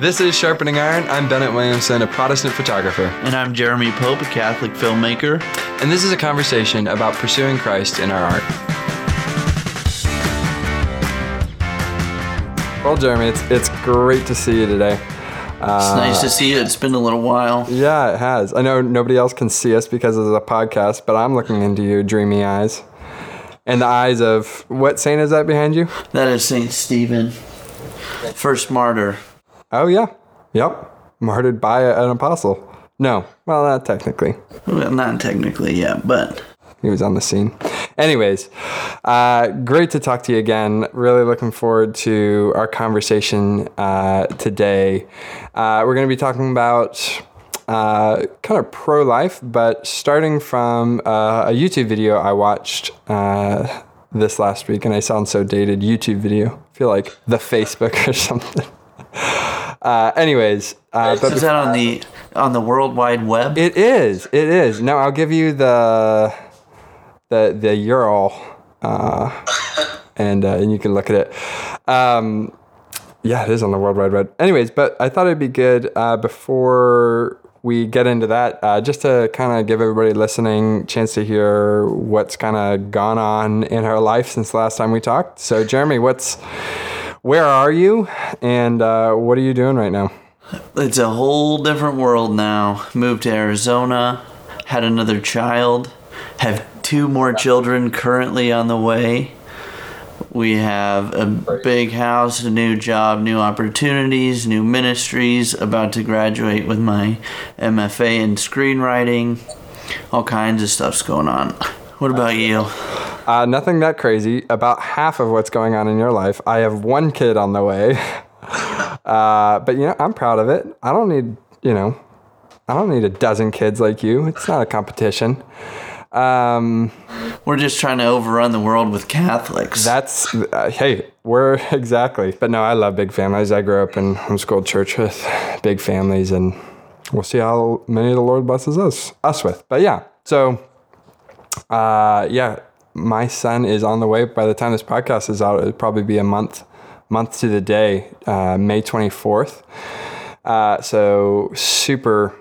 This is Sharpening Iron. I'm Bennett Williamson, a Protestant photographer. And I'm Jeremy Pope, a Catholic filmmaker. And this is a conversation about pursuing Christ in our art. Well, Jeremy, it's, it's great to see you today. Uh, it's nice to see you. It's been a little while. Yeah, it has. I know nobody else can see us because it's a podcast, but I'm looking into your dreamy eyes. And the eyes of what saint is that behind you? That is Saint Stephen, first martyr. Oh yeah, yep, martyred by an apostle. No, well, not technically. Well, not technically, yeah, but he was on the scene. Anyways, uh, great to talk to you again. Really looking forward to our conversation uh, today. Uh, we're going to be talking about uh, kind of pro life, but starting from uh, a YouTube video I watched uh, this last week, and I sound so dated YouTube video. I feel like the Facebook or something. Uh, anyways, uh, but is that on the on the World Wide Web? It is. It is. No, I'll give you the the the URL, uh, and uh, and you can look at it. Um, yeah, it is on the World Wide Web. Anyways, but I thought it'd be good uh, before we get into that, uh, just to kind of give everybody listening a chance to hear what's kind of gone on in her life since the last time we talked. So, Jeremy, what's where are you, and uh, what are you doing right now? It's a whole different world now. Moved to Arizona, had another child, have two more children currently on the way. We have a big house, a new job, new opportunities, new ministries, about to graduate with my MFA in screenwriting. All kinds of stuff's going on. What about you? Uh, nothing that crazy. About half of what's going on in your life. I have one kid on the way. Uh, but, you know, I'm proud of it. I don't need, you know, I don't need a dozen kids like you. It's not a competition. Um, we're just trying to overrun the world with Catholics. That's uh, hey, we're exactly. But no, I love big families. I grew up in homeschooled church with big families, and we'll see how many the Lord blesses us us with. But yeah, so uh, yeah, my son is on the way. By the time this podcast is out, it'll probably be a month month to the day, uh, May twenty fourth. Uh, so super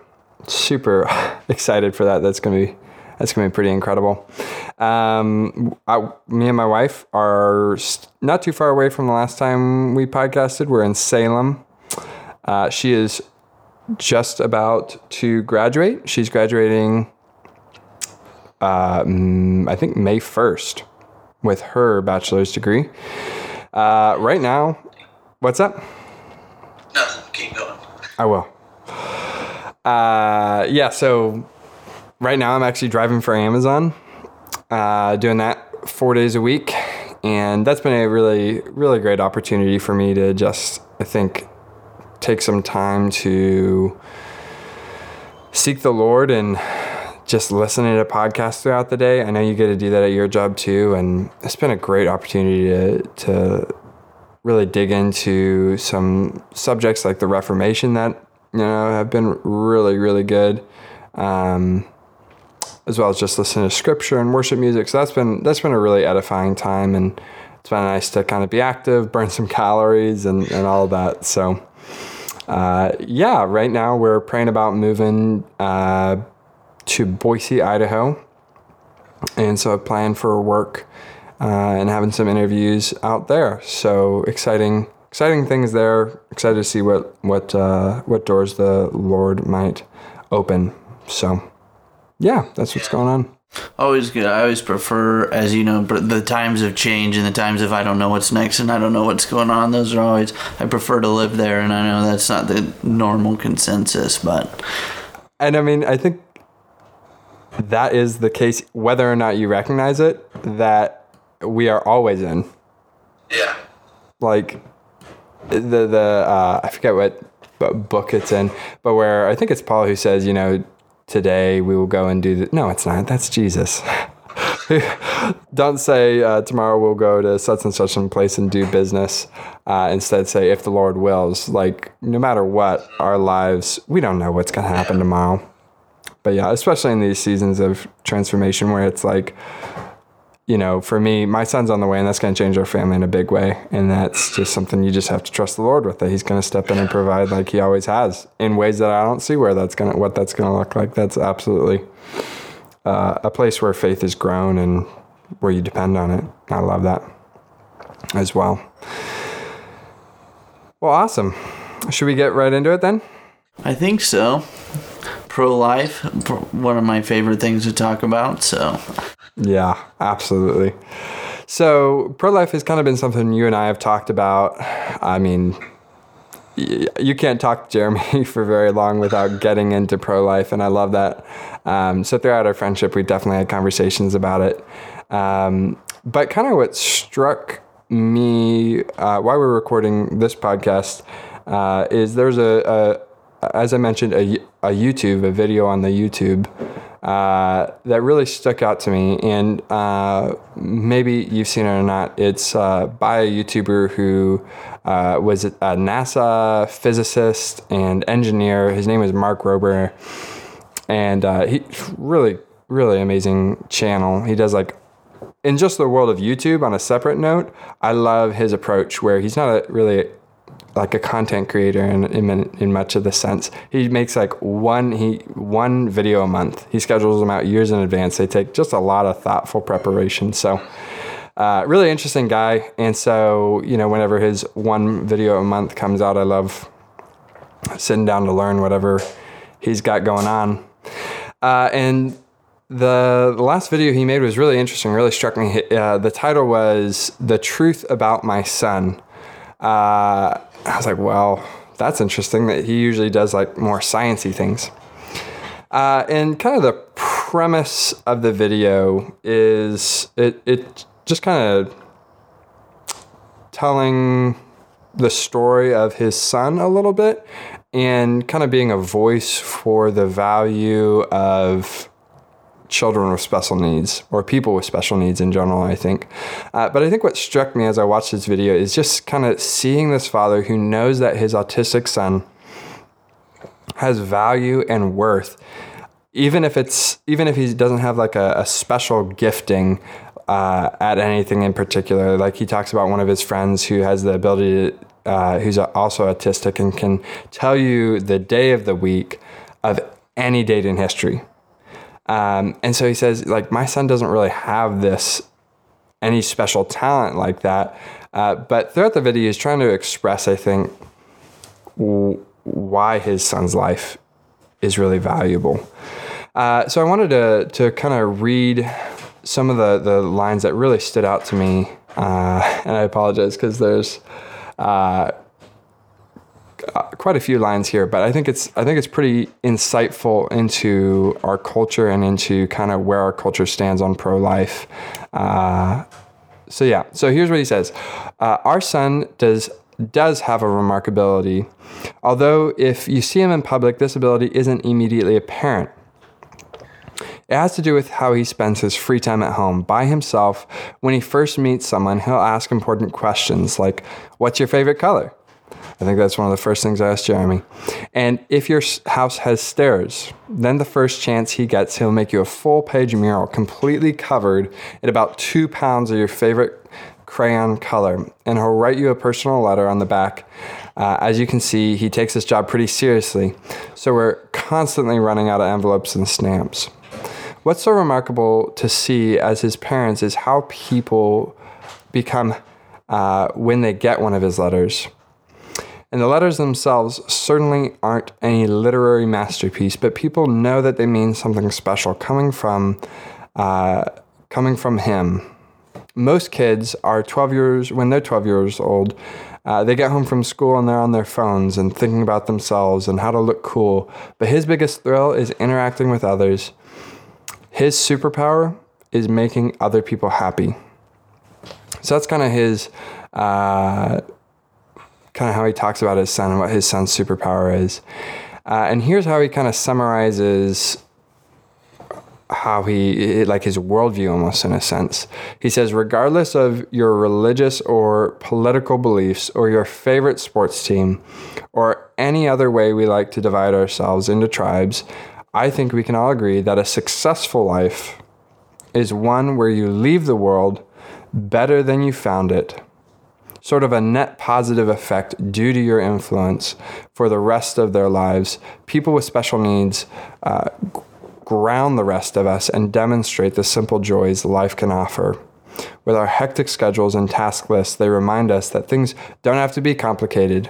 super excited for that. That's gonna be that's gonna be pretty incredible. Um, I, me and my wife are not too far away from the last time we podcasted. We're in Salem. Uh, she is just about to graduate. She's graduating, uh, I think May first, with her bachelor's degree. Uh, right now, what's up? Nothing. Keep going. I will. Uh, yeah. So right now I'm actually driving for Amazon, uh, doing that four days a week. And that's been a really, really great opportunity for me to just, I think, take some time to seek the Lord and just listening to podcasts throughout the day. I know you get to do that at your job too. And it's been a great opportunity to, to really dig into some subjects like the Reformation that, you know, have been really, really good. Um, as well as just listening to scripture and worship music. So that's been that's been a really edifying time, and it's been nice to kind of be active, burn some calories, and and all that. So. Uh, yeah, right now we're praying about moving uh, to Boise, Idaho. And so I plan for work uh, and having some interviews out there. So exciting, exciting things there. Excited to see what what uh, what doors the Lord might open. So yeah, that's what's going on. Always good. I always prefer, as you know, the times of change and the times of I don't know what's next and I don't know what's going on. Those are always, I prefer to live there. And I know that's not the normal consensus, but. And I mean, I think that is the case, whether or not you recognize it, that we are always in. Yeah. Like, the, the, uh, I forget what book it's in, but where I think it's Paul who says, you know, today we will go and do the. No, it's not. That's Jesus. Don't say uh, tomorrow we'll go to such and such a place and do business. Uh, instead, say if the Lord wills. Like no matter what, our lives, we don't know what's going to happen tomorrow. But yeah, especially in these seasons of transformation where it's like you know, for me, my son's on the way, and that's going to change our family in a big way. And that's just something you just have to trust the Lord with. That He's going to step in and provide, like He always has, in ways that I don't see where that's going to what that's going to look like. That's absolutely uh, a place where faith is grown and where you depend on it. I love that as well. Well, awesome. Should we get right into it then? I think so. Pro life, one of my favorite things to talk about. So, yeah, absolutely. So, pro life has kind of been something you and I have talked about. I mean, you can't talk to Jeremy for very long without getting into pro life, and I love that. Um, so, throughout our friendship, we definitely had conversations about it. Um, but kind of what struck me uh, while we are recording this podcast uh, is there's a, a, as I mentioned, a, a YouTube, a video on the YouTube uh, that really stuck out to me. And uh, maybe you've seen it or not. It's uh, by a YouTuber who uh, was a NASA physicist and engineer. His name is Mark Rober. And he really, really amazing channel. He does like in just the world of YouTube on a separate note, I love his approach where he's not a, really like a content creator in, in, in much of the sense. He makes like one he one video a month. He schedules them out years in advance. They take just a lot of thoughtful preparation. So uh, really interesting guy. And so you know whenever his one video a month comes out, I love sitting down to learn whatever he's got going on. Uh, and the, last video he made was really interesting, really struck me. Uh, the title was The Truth About My Son. I was like, well, that's interesting that he usually does like more sciency things. Uh, and kind of the premise of the video is it, it just kind of telling the story of his son a little bit and kind of being a voice for the value of children with special needs or people with special needs in general, I think. Uh, but I think what struck me as I watched this video is just kind of seeing this father who knows that his autistic son has value and worth even if it's even if he doesn't have like a, a special gifting uh, at anything in particular like he talks about one of his friends who has the ability to uh, who's also autistic and can tell you the day of the week of any date in history um, and so he says, like, my son doesn't really have this any special talent like that. Uh, but throughout the video, he's trying to express, I think, w- why his son's life is really valuable. Uh, so I wanted to to kind of read some of the the lines that really stood out to me, uh, and I apologize because there's uh, quite a few lines here, but I think it's I think it's pretty insightful into our culture and into kind of where our culture stands on pro life. Uh, so yeah, so here's what he says: uh, Our son does does have a remarkability, although if you see him in public, this ability isn't immediately apparent. It has to do with how he spends his free time at home by himself. When he first meets someone, he'll ask important questions like, What's your favorite color? I think that's one of the first things I asked Jeremy. And if your house has stairs, then the first chance he gets, he'll make you a full page mural completely covered in about two pounds of your favorite crayon color. And he'll write you a personal letter on the back. Uh, as you can see, he takes this job pretty seriously. So we're constantly running out of envelopes and stamps. What's so remarkable to see as his parents is how people become uh, when they get one of his letters. And the letters themselves certainly aren't any literary masterpiece, but people know that they mean something special coming from uh, coming from him. Most kids are 12 years when they're 12 years old. Uh, they get home from school and they're on their phones and thinking about themselves and how to look cool. But his biggest thrill is interacting with others. His superpower is making other people happy. So that's kind of his uh, kind of how he talks about his son and what his son's superpower is. Uh, and here's how he kind of summarizes how he, like his worldview almost in a sense. He says, regardless of your religious or political beliefs or your favorite sports team or any other way we like to divide ourselves into tribes, I think we can all agree that a successful life is one where you leave the world better than you found it. Sort of a net positive effect due to your influence for the rest of their lives. People with special needs uh, ground the rest of us and demonstrate the simple joys life can offer. With our hectic schedules and task lists, they remind us that things don't have to be complicated.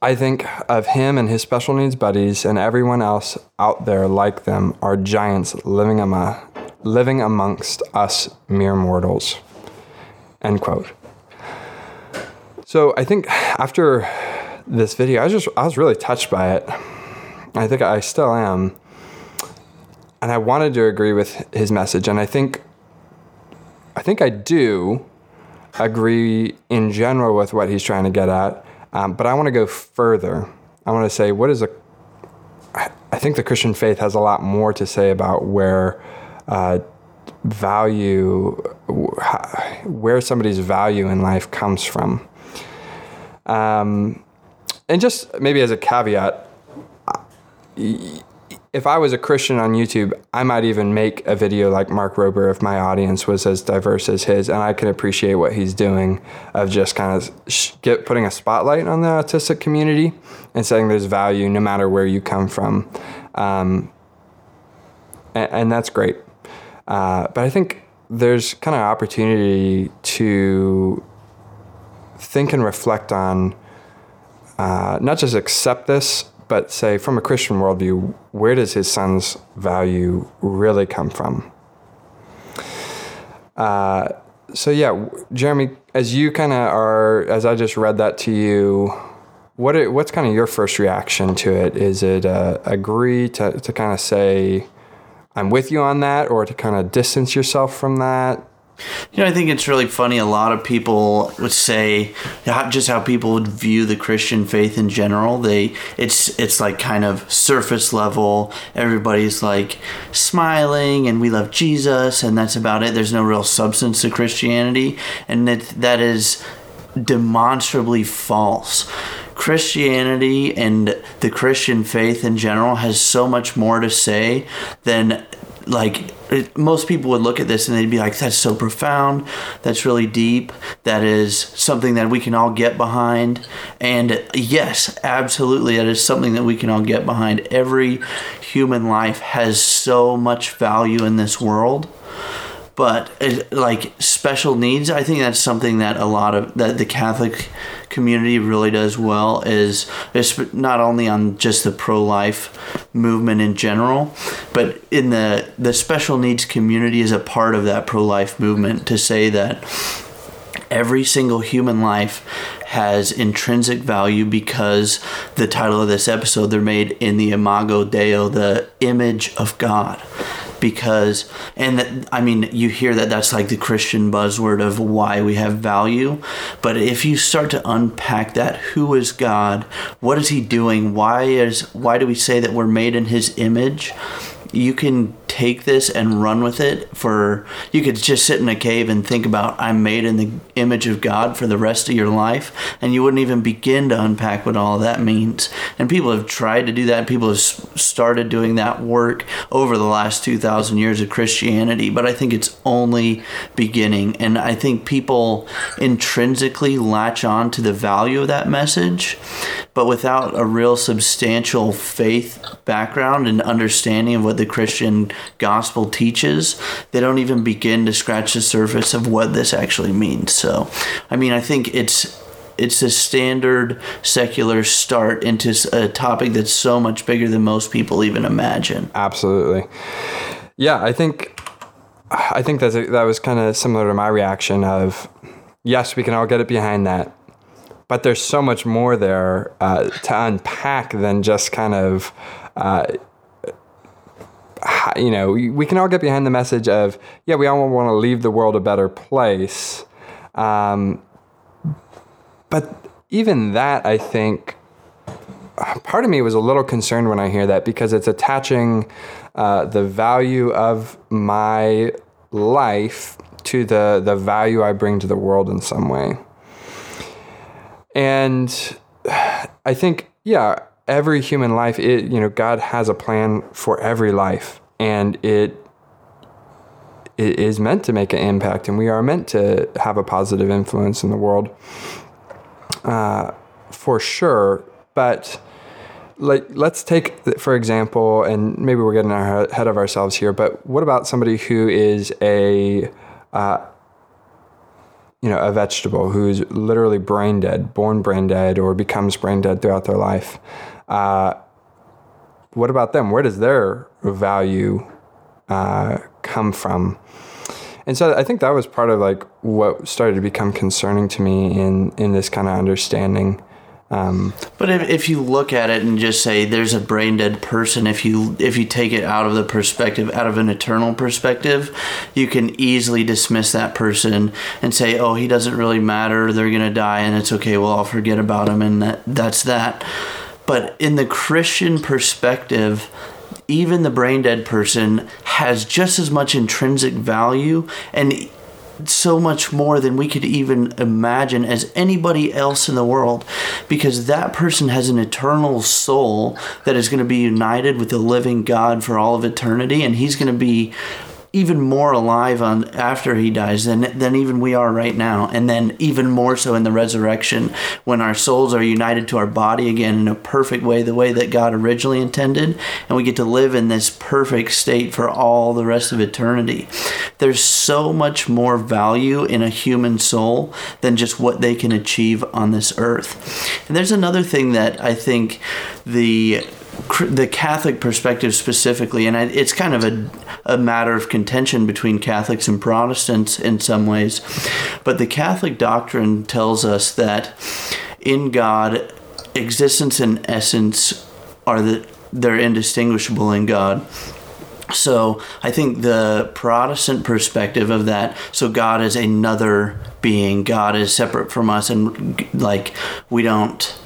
I think of him and his special needs buddies and everyone else out there like them are giants living, am- living amongst us mere mortals. End quote. So I think after this video, I was just I was really touched by it. I think I still am. And I wanted to agree with his message, and I think I think I do agree in general with what he's trying to get at. Um, but I want to go further. I want to say, what is a. I think the Christian faith has a lot more to say about where uh, value, where somebody's value in life comes from. Um, and just maybe as a caveat, if I was a Christian on YouTube, I might even make a video like Mark Rober if my audience was as diverse as his, and I can appreciate what he's doing of just kind of get putting a spotlight on the autistic community and saying there's value no matter where you come from, um, and, and, that's great. Uh, but I think there's kind of opportunity to think and reflect on uh, not just accept this but say from a Christian worldview, where does his son's value really come from? Uh, so yeah, Jeremy, as you kind of are, as I just read that to you, what what's kind of your first reaction to it? Is it uh, agree to to kind of say, I'm with you on that, or to kind of distance yourself from that? You know, I think it's really funny. A lot of people would say just how people would view the Christian faith in general. They it's it's like kind of surface level. Everybody's like smiling and we love Jesus and that's about it. There's no real substance to Christianity, and that that is demonstrably false. Christianity and the Christian faith in general has so much more to say than like it, most people would look at this and they'd be like that's so profound. That's really deep. That is something that we can all get behind. And yes absolutely that is something that we can all get behind. Every human life has so much value in this world. But it, like special needs i think that's something that a lot of that the catholic community really does well is, is not only on just the pro-life movement in general but in the the special needs community is a part of that pro-life movement to say that every single human life has intrinsic value because the title of this episode they're made in the imago Dei the image of god because and that, I mean you hear that that's like the Christian buzzword of why we have value but if you start to unpack that who is God? What is he doing? Why is why do we say that we're made in his image? You can take this and run with it for you could just sit in a cave and think about I'm made in the image of God for the rest of your life and you wouldn't even begin to unpack what all that means. And people have tried to do that. People have started doing that work over the last 2000 years of Christianity but I think it's only beginning. And I think people intrinsically latch on to the value of that message but without a real substantial faith background and understanding of what the Christian gospel teaches, they don't even begin to scratch the surface of what this actually means. So, I mean, I think it's it's a standard secular start into a topic that's so much bigger than most people even imagine. Absolutely. Yeah, I think I think that's a, that was kind of similar to my reaction of yes, we can all get it behind that. But there's so much more there uh, to unpack than just kind of uh, you know, we can all get behind the message of, yeah, we all want to leave the world a better place. Um, but even that, I think, part of me was a little concerned when I hear that because it's attaching uh, the value of my life to the, the value I bring to the world in some way. And I think, yeah, every human life, it, you know, God has a plan for every life, and it, it is meant to make an impact, and we are meant to have a positive influence in the world, uh, for sure. But like, let's take for example, and maybe we're getting ahead of ourselves here. But what about somebody who is a uh, you know, a vegetable who's literally brain dead, born brain dead, or becomes brain dead throughout their life. Uh, what about them? Where does their value uh, come from? And so I think that was part of like what started to become concerning to me in in this kind of understanding um, but if, if you look at it and just say there's a brain dead person, if you if you take it out of the perspective, out of an eternal perspective, you can easily dismiss that person and say, oh, he doesn't really matter. They're gonna die, and it's okay. Well, I'll forget about him, and that that's that. But in the Christian perspective, even the brain dead person has just as much intrinsic value and so much more than we could even imagine as anybody else in the world because that person has an eternal soul that is going to be united with the living God for all of eternity and he's going to be even more alive on after he dies than than even we are right now. And then even more so in the resurrection when our souls are united to our body again in a perfect way the way that God originally intended. And we get to live in this perfect state for all the rest of eternity. There's so much more value in a human soul than just what they can achieve on this earth. And there's another thing that I think the the Catholic perspective specifically, and it's kind of a, a matter of contention between Catholics and Protestants in some ways, but the Catholic doctrine tells us that in God, existence and essence are the they're indistinguishable in God. So I think the Protestant perspective of that, so God is another being, God is separate from us, and like we don't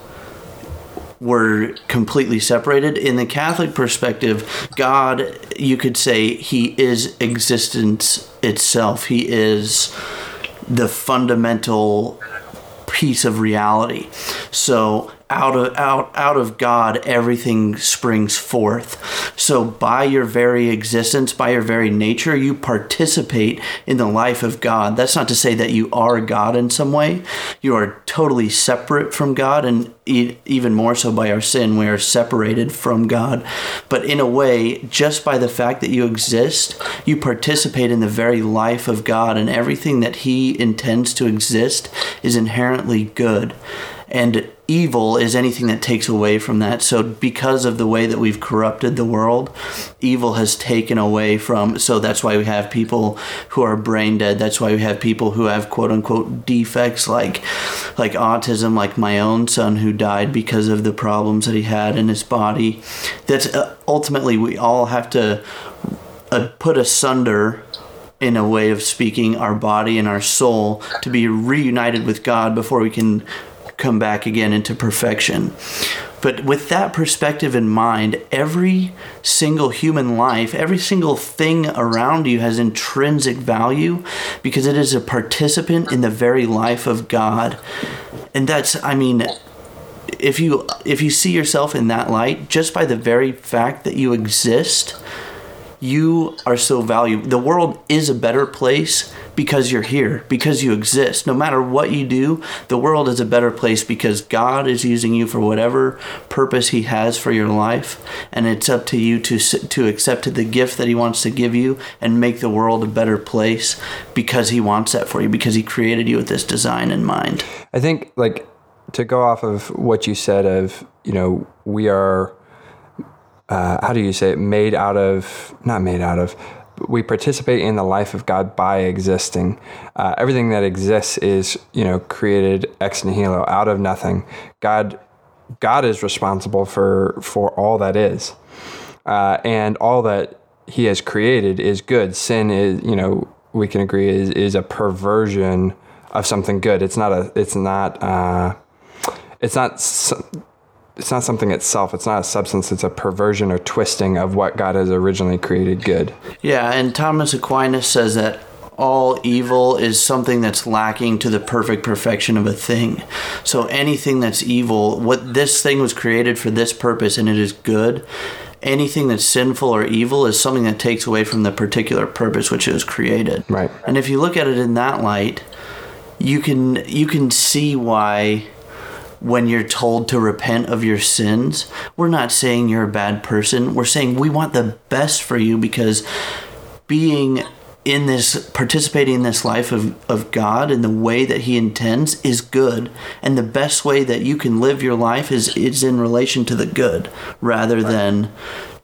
were completely separated. In the Catholic perspective, God, you could say, He is existence itself. He is the fundamental piece of reality. So out of out out of God everything springs forth. So by your very existence, by your very nature, you participate in the life of God. That's not to say that you are God in some way. You are totally separate from God and even more so by our sin we are separated from God. But in a way, just by the fact that you exist, you participate in the very life of God and everything that he intends to exist is inherently good. And evil is anything that takes away from that. So, because of the way that we've corrupted the world, evil has taken away from. So, that's why we have people who are brain dead. That's why we have people who have quote unquote defects like, like autism, like my own son who died because of the problems that he had in his body. That's uh, ultimately, we all have to uh, put asunder in a way of speaking, our body and our soul to be reunited with God before we can come back again into perfection. But with that perspective in mind, every single human life, every single thing around you has intrinsic value because it is a participant in the very life of God. And that's, I mean, if you if you see yourself in that light just by the very fact that you exist you are so valuable the world is a better place because you're here, because you exist. No matter what you do, the world is a better place because God is using you for whatever purpose He has for your life, and it's up to you to to accept the gift that He wants to give you and make the world a better place because He wants that for you because He created you with this design in mind. I think like to go off of what you said of you know we are. Uh, how do you say it? Made out of, not made out of, we participate in the life of God by existing. Uh, everything that exists is, you know, created ex nihilo, out of nothing. God, God is responsible for for all that is, uh, and all that He has created is good. Sin is, you know, we can agree is is a perversion of something good. It's not a. It's not. Uh, it's not it's not something itself. It's not a substance. It's a perversion or twisting of what God has originally created good. Yeah, and Thomas Aquinas says that all evil is something that's lacking to the perfect perfection of a thing. So anything that's evil, what this thing was created for this purpose and it is good, anything that's sinful or evil is something that takes away from the particular purpose which it was created. Right. And if you look at it in that light, you can you can see why when you're told to repent of your sins, we're not saying you're a bad person. We're saying we want the best for you because being in this participating in this life of, of God in the way that he intends is good. And the best way that you can live your life is is in relation to the good rather than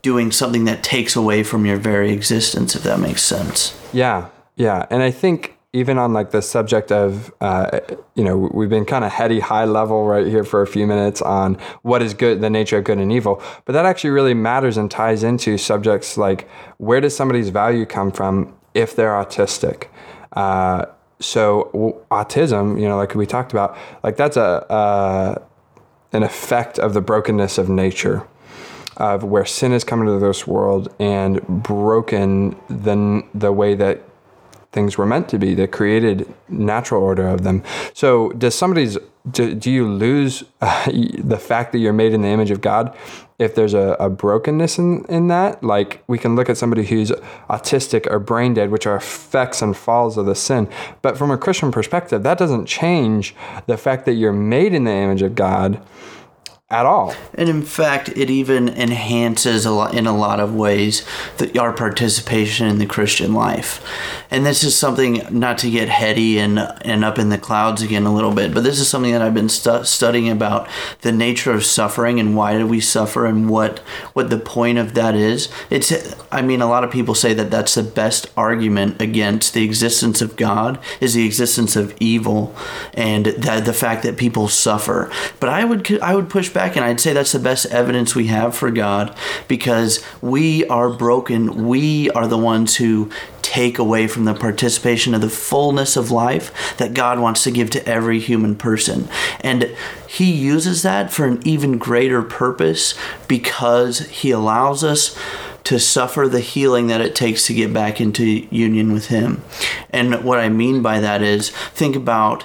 doing something that takes away from your very existence if that makes sense. Yeah, yeah, and I think even on like the subject of, uh, you know, we've been kind of heady, high level right here for a few minutes on what is good, the nature of good and evil, but that actually really matters and ties into subjects like where does somebody's value come from if they're autistic. Uh, so w- autism, you know, like we talked about, like that's a an effect of the brokenness of nature of where sin has come into this world and broken the the way that things were meant to be, the created natural order of them. So, does somebody's do, do you lose uh, the fact that you're made in the image of God if there's a, a brokenness in, in that? Like, we can look at somebody who's autistic or brain dead, which are effects and falls of the sin. But from a Christian perspective, that doesn't change the fact that you're made in the image of God at all. And in fact, it even enhances a lot in a lot of ways the, our participation in the Christian life. And this is something not to get heady and and up in the clouds again a little bit, but this is something that I've been stu- studying about the nature of suffering and why do we suffer and what what the point of that is. It's I mean, a lot of people say that that's the best argument against the existence of God is the existence of evil and that the fact that people suffer. But I would I would push back and I'd say that's the best evidence we have for God because we are broken. We are the ones who take away from the participation of the fullness of life that God wants to give to every human person. And He uses that for an even greater purpose because He allows us to suffer the healing that it takes to get back into union with Him. And what I mean by that is think about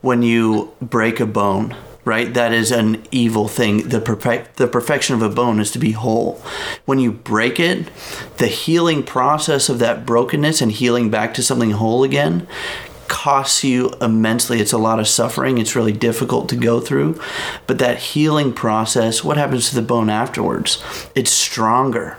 when you break a bone right? That is an evil thing. The perfect the perfection of a bone is to be whole. When you break it, the healing process of that brokenness and healing back to something whole again costs you immensely. It's a lot of suffering. It's really difficult to go through. But that healing process, what happens to the bone afterwards? It's stronger.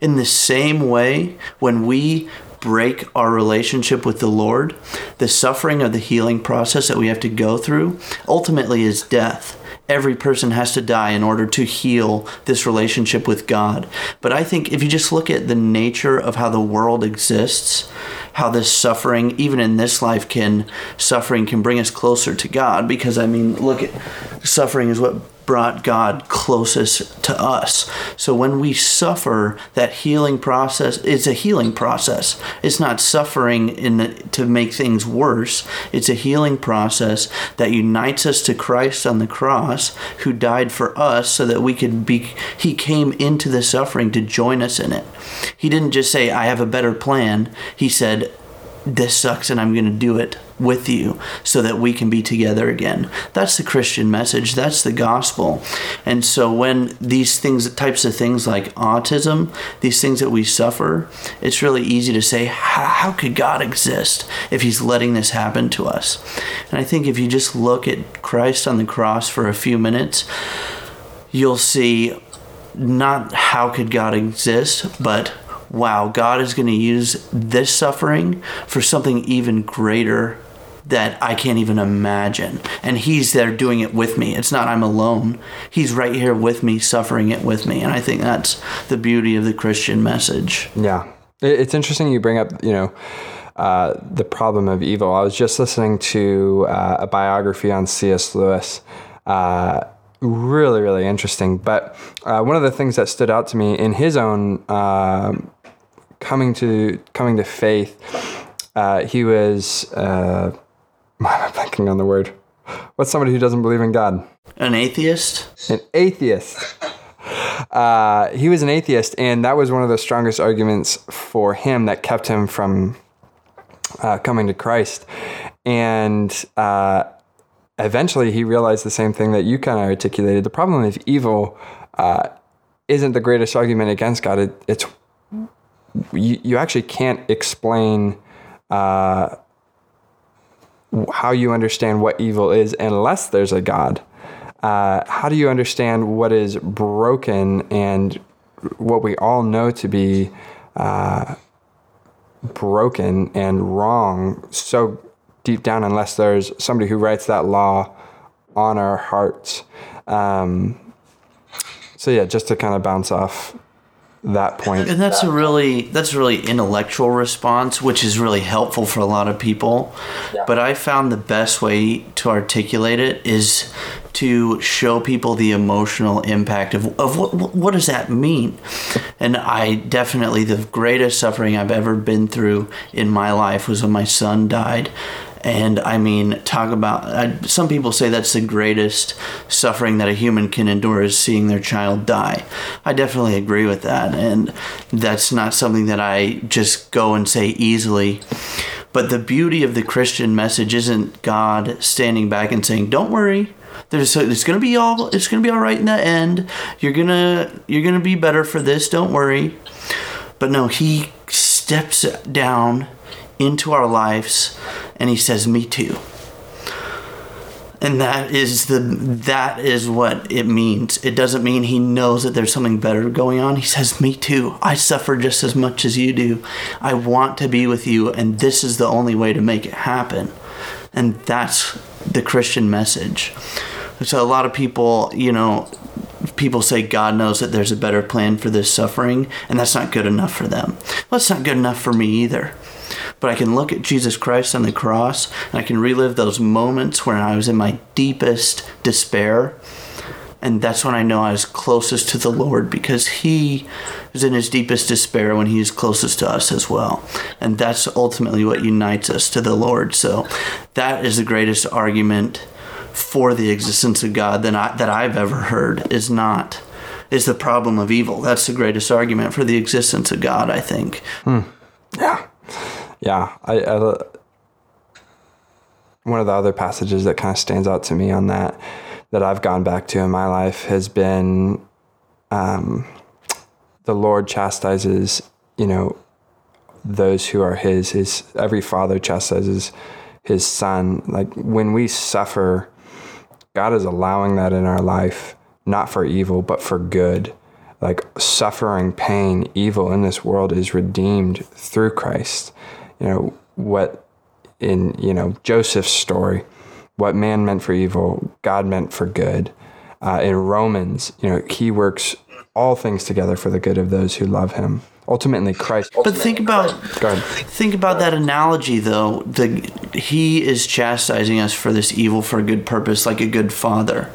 In the same way, when we break our relationship with the Lord, the suffering of the healing process that we have to go through ultimately is death. Every person has to die in order to heal this relationship with God. But I think if you just look at the nature of how the world exists, how this suffering, even in this life, can suffering can bring us closer to God. Because I mean, look at suffering is what brought God closest to us. So when we suffer, that healing process is a healing process. It's not suffering in the, to make things worse. It's a healing process that unites us to Christ on the cross, who died for us so that we could be. He came into the suffering to join us in it. He didn't just say, "I have a better plan." He said, "This sucks, and I'm going to do it." with you so that we can be together again. That's the Christian message. That's the gospel. And so when these things, types of things like autism, these things that we suffer, it's really easy to say, how could God exist if He's letting this happen to us? And I think if you just look at Christ on the cross for a few minutes, you'll see not how could God exist, but wow, God is going to use this suffering for something even greater that I can't even imagine. And he's there doing it with me. It's not I'm alone. He's right here with me, suffering it with me. And I think that's the beauty of the Christian message. Yeah. It's interesting you bring up, you know, uh, the problem of evil. I was just listening to uh, a biography on C.S. Lewis. Uh, really, really interesting. But uh, one of the things that stood out to me in his own um, coming to coming to faith, uh, he was uh, I'm blanking on the word. What's somebody who doesn't believe in God? An atheist? An atheist. Uh, he was an atheist, and that was one of the strongest arguments for him that kept him from uh, coming to Christ. And uh, eventually, he realized the same thing that you kind of articulated. The problem of evil uh, isn't the greatest argument against God. It, it's you, you actually can't explain uh, how you understand what evil is unless there's a God. Uh, how do you understand what is broken and what we all know to be uh, broken and wrong so deep down unless there's somebody who writes that law on our hearts? Um, so yeah, just to kind of bounce off that point. And that's a really that's a really intellectual response, which is really helpful for a lot of people. Yeah. But I found the best way to articulate it is to show people the emotional impact of, of what what does that mean. And I definitely the greatest suffering I've ever been through in my life was when my son died. And I mean, talk about. I, some people say that's the greatest suffering that a human can endure is seeing their child die. I definitely agree with that. And that's not something that I just go and say easily. But the beauty of the Christian message isn't God standing back and saying, "Don't worry, there's it's gonna be all it's gonna be all right in the end. You're gonna you're gonna be better for this. Don't worry." But no, He steps down into our lives and he says me too. And that is the that is what it means. It doesn't mean he knows that there's something better going on. He says me too. I suffer just as much as you do. I want to be with you and this is the only way to make it happen. And that's the christian message. So a lot of people you know people say god knows that there's a better plan for this suffering and that's not good enough for them. Well it's not good enough for me either but I can look at Jesus Christ on the cross and I can relive those moments when I was in my deepest despair. And that's when I know I was closest to the Lord because He was in His deepest despair when He is closest to us as well. And that's ultimately what unites us to the Lord. So that is the greatest argument for the existence of God that, I, that I've ever heard is not is the problem of evil. That's the greatest argument for the existence of God, I think. Hmm. Yeah yeah, I, I, one of the other passages that kind of stands out to me on that that I've gone back to in my life has been um, the Lord chastises, you know, those who are His. His every father chastises his son. Like when we suffer, God is allowing that in our life, not for evil, but for good. Like suffering, pain, evil in this world is redeemed through Christ you know, what in, you know, Joseph's story, what man meant for evil, God meant for good. Uh, in Romans, you know, he works all things together for the good of those who love him. Ultimately, Christ. But think about think about that analogy, though. The he is chastising us for this evil for a good purpose, like a good father.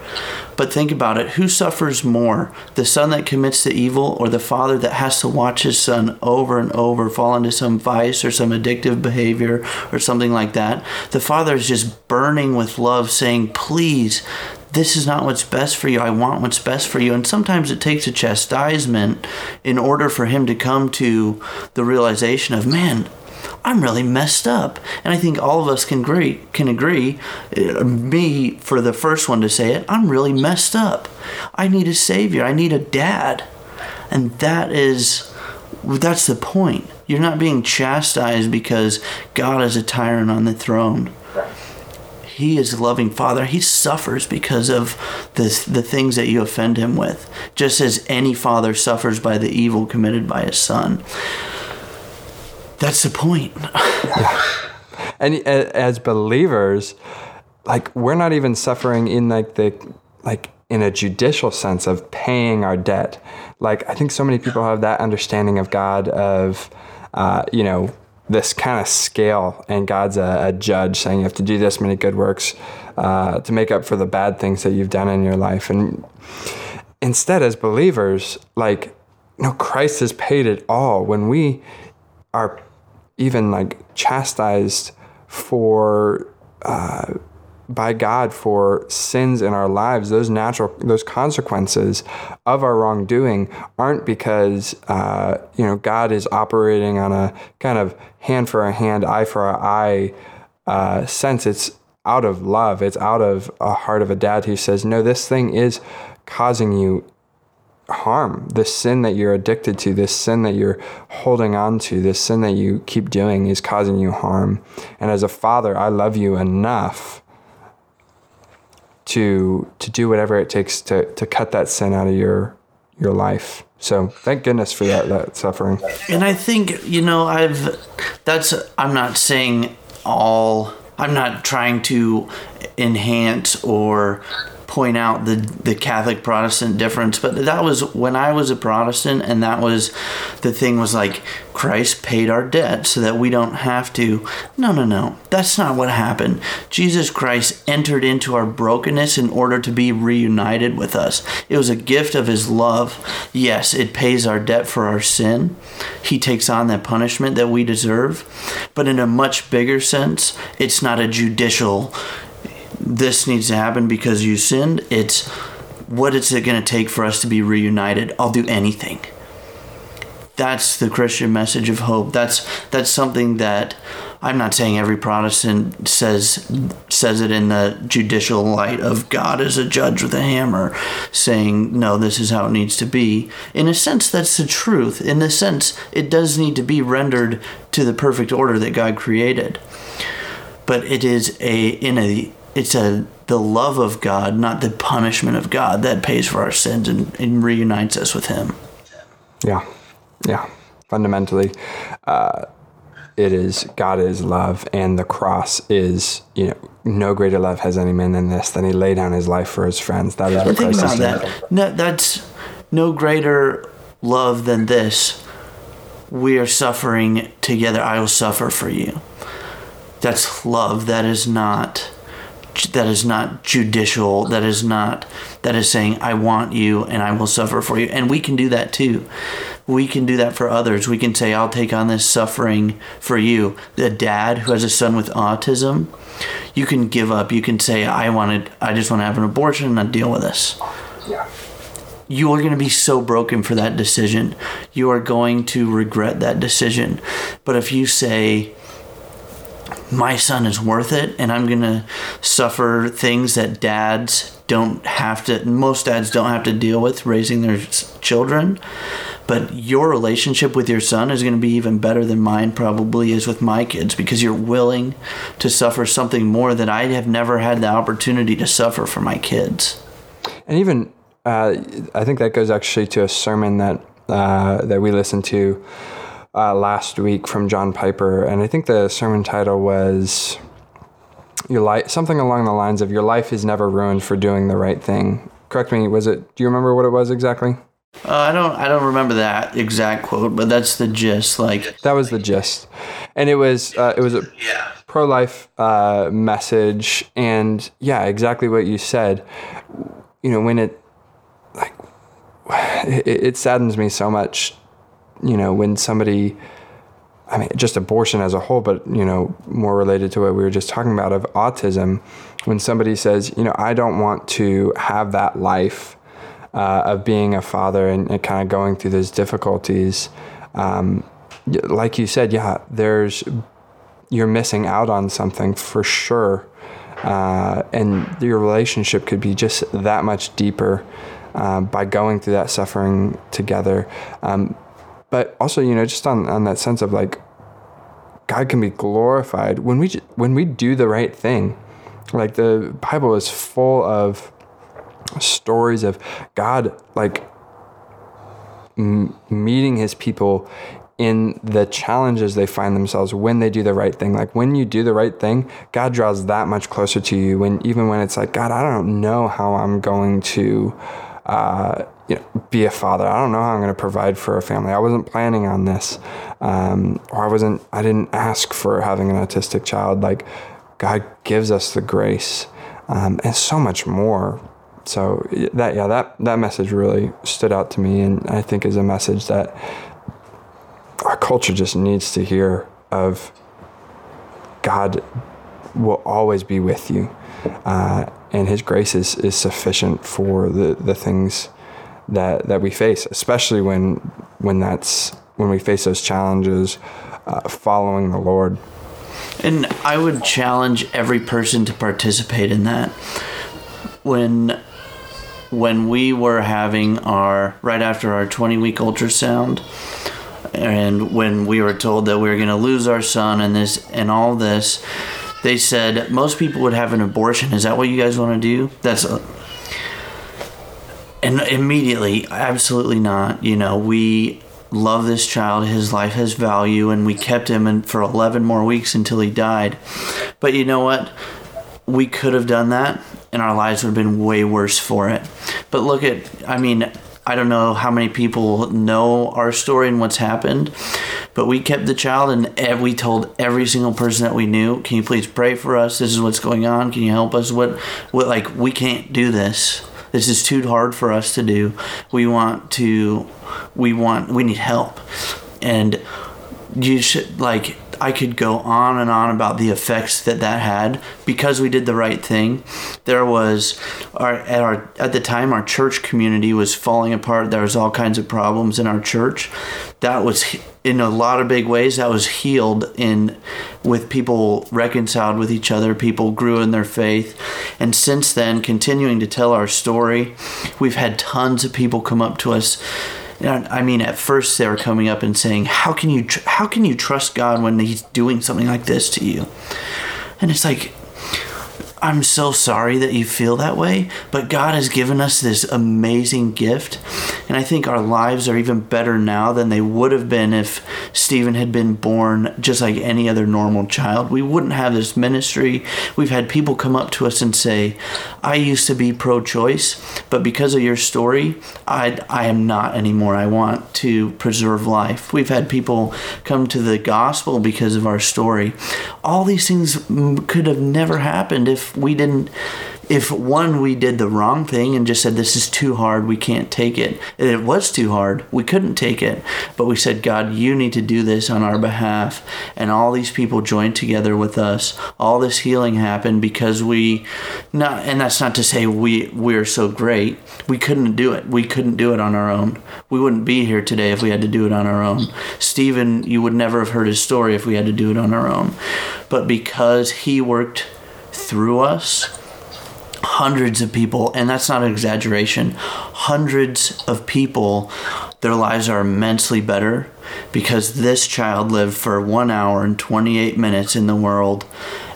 But think about it: who suffers more, the son that commits the evil, or the father that has to watch his son over and over fall into some vice or some addictive behavior or something like that? The father is just burning with love, saying, "Please, this is not what's best for you. I want what's best for you. And sometimes it takes a chastisement in order for him to come to the realization of, man, I'm really messed up. And I think all of us can agree, can agree, uh, me for the first one to say it, I'm really messed up. I need a savior. I need a dad. And that is that's the point. You're not being chastised because God is a tyrant on the throne he is a loving father. He suffers because of the, the things that you offend him with, just as any father suffers by the evil committed by his son. That's the point. yeah. And as believers, like we're not even suffering in like the like in a judicial sense of paying our debt. Like I think so many people have that understanding of God of uh, you know this kind of scale, and God's a, a, judge saying you have to do this many good works uh, to make up for the bad things that you've done in your life. And instead, as believers, like, know, Christ has paid it all. When we are even like chastised for uh, by God for sins in our lives, those natural, those consequences of our wrongdoing aren't because, uh, you know, God is operating on a kind of hand for a hand, eye for an eye uh, sense. It's out of love. It's out of a heart of a dad who says, no, this thing is causing you harm, this sin that you're addicted to, this sin that you're holding on to, this sin that you keep doing is causing you harm. And as a father, I love you enough to to do whatever it takes to to cut that sin out of your your life. So thank goodness for that that suffering. And I think you know I've that's I'm not saying all I'm not trying to enhance or point out the the Catholic Protestant difference, but that was when I was a Protestant, and that was the thing was like Christ paid our debt so that we don't have to. No, no, no, that's not what happened. Jesus Christ entered into our brokenness in order to be reunited with us. It was a gift of His love. Yes, it pays our debt for our sin. He takes on that punishment that we deserve, but in a much bigger sense, it's not a judicial this needs to happen because you sinned. It's what is it going to take for us to be reunited? I'll do anything. That's the Christian message of hope. That's that's something that I'm not saying every Protestant says says it in the judicial light of God as a judge with a hammer, saying no, this is how it needs to be. In a sense, that's the truth. In a sense, it does need to be rendered to the perfect order that God created. But it is a in a it's a the love of God, not the punishment of God, that pays for our sins and, and reunites us with Him. Yeah, yeah. Fundamentally, uh, it is God is love, and the cross is you know no greater love has any man than this than He laid down His life for His friends. That is what Think Christ about is that. No, that's no greater love than this. We are suffering together. I will suffer for you. That's love. That is not. That is not judicial. That is not. That is saying, I want you and I will suffer for you. And we can do that too. We can do that for others. We can say, I'll take on this suffering for you. The dad who has a son with autism, you can give up. You can say, I wanted, I just want to have an abortion and not deal with this yeah you are going to be so broken for that decision. You are going to regret that decision. But if you say, my son is worth it, and I'm going to suffer things that dads don't have to, most dads don't have to deal with raising their children. But your relationship with your son is going to be even better than mine probably is with my kids because you're willing to suffer something more that I have never had the opportunity to suffer for my kids. And even uh, I think that goes actually to a sermon that uh, that we listened to uh, last week from John Piper, and I think the sermon title was "Your life," something along the lines of "Your life is never ruined for doing the right thing." Correct me. Was it? Do you remember what it was exactly? Uh, I don't I don't remember that exact quote, but that's the gist. Like That was the gist, and it was uh, it was a yeah. pro life uh, message, and yeah, exactly what you said. You know, when it like it, it saddens me so much. You know, when somebody, I mean, just abortion as a whole, but you know, more related to what we were just talking about of autism, when somebody says, you know, I don't want to have that life uh, of being a father and, and kind of going through those difficulties. Um, like you said, yeah, there's you're missing out on something for sure. Uh, and your relationship could be just that much deeper uh, by going through that suffering together. Um, but also, you know, just on, on that sense of like, God can be glorified when we when we do the right thing. Like the Bible is full of stories of God like meeting His people in the challenges they find themselves when they do the right thing. Like when you do the right thing, God draws that much closer to you. When even when it's like, God, I don't know how I'm going to, uh, you know, be a father. I don't know how I'm going to provide for a family. I wasn't planning on this, um, or I wasn't. I didn't ask for having an autistic child. Like God gives us the grace um, and so much more. So that yeah that that message really stood out to me, and I think is a message that our culture just needs to hear of God will always be with you, uh, and His grace is, is sufficient for the, the things that that we face, especially when when that's when we face those challenges, uh, following the Lord. And I would challenge every person to participate in that. When when we were having our right after our 20 week ultrasound and when we were told that we were going to lose our son and this and all this they said most people would have an abortion is that what you guys want to do that's a, and immediately absolutely not you know we love this child his life has value and we kept him in for 11 more weeks until he died but you know what we could have done that and our lives would have been way worse for it but look at i mean I don't know how many people know our story and what's happened, but we kept the child and we told every single person that we knew, "Can you please pray for us? This is what's going on. Can you help us? What, what like we can't do this. This is too hard for us to do. We want to, we want, we need help." And you should like I could go on and on about the effects that that had because we did the right thing. There was our at our at the time our church community was falling apart. There was all kinds of problems in our church. That was in a lot of big ways that was healed in with people reconciled with each other people grew in their faith and since then continuing to tell our story we've had tons of people come up to us I mean, at first they were coming up and saying, "How can you tr- how can you trust God when He's doing something like this to you?" And it's like, I'm so sorry that you feel that way, but God has given us this amazing gift. And I think our lives are even better now than they would have been if Stephen had been born just like any other normal child. We wouldn't have this ministry. We've had people come up to us and say, I used to be pro choice, but because of your story, I, I am not anymore. I want to preserve life. We've had people come to the gospel because of our story. All these things could have never happened if we didn't if one we did the wrong thing and just said this is too hard we can't take it. And it was too hard we couldn't take it. But we said god you need to do this on our behalf. And all these people joined together with us. All this healing happened because we not and that's not to say we we're so great. We couldn't do it. We couldn't do it on our own. We wouldn't be here today if we had to do it on our own. Stephen you would never have heard his story if we had to do it on our own. But because he worked through us hundreds of people and that's not an exaggeration hundreds of people their lives are immensely better because this child lived for 1 hour and 28 minutes in the world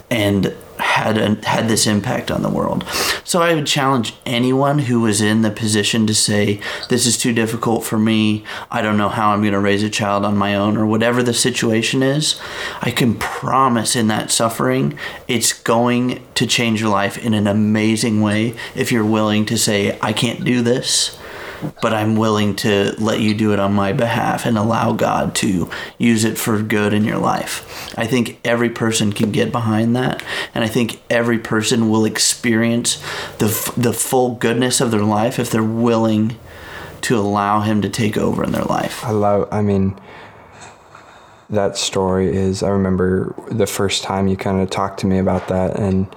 and had had this impact on the world. So I would challenge anyone who was in the position to say this is too difficult for me. I don't know how I'm going to raise a child on my own or whatever the situation is. I can promise in that suffering it's going to change your life in an amazing way if you're willing to say I can't do this but I'm willing to let you do it on my behalf and allow God to use it for good in your life. I think every person can get behind that, and I think every person will experience the the full goodness of their life if they're willing to allow Him to take over in their life. I love. I mean. That story is. I remember the first time you kind of talked to me about that, and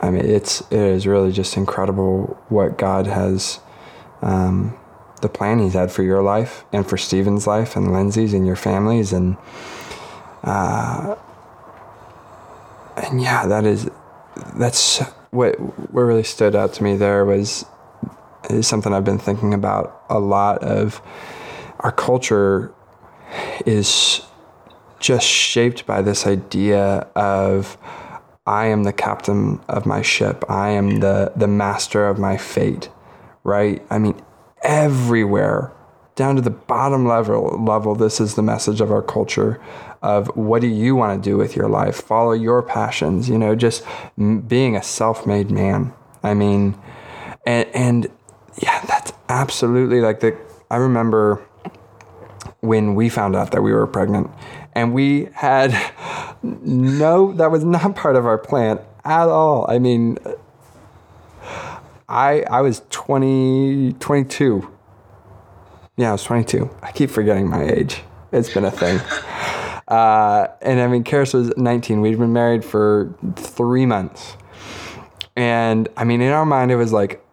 I mean, it's it is really just incredible what God has um, the plan He's had for your life and for Stephen's life and Lindsay's and your families and uh, and yeah, that is that's what what really stood out to me there was is something I've been thinking about a lot of our culture is just shaped by this idea of I am the captain of my ship. I am the the master of my fate right? I mean, everywhere, down to the bottom level, level, this is the message of our culture of what do you want to do with your life? Follow your passions, you know, just being a self-made man. I mean, and, and yeah, that's absolutely like the, I remember when we found out that we were pregnant and we had no, that was not part of our plan at all. I mean, I I was 20, 22. Yeah, I was 22. I keep forgetting my age. It's been a thing. Uh, and I mean, Karis was 19. We'd been married for three months. And I mean, in our mind, it was like,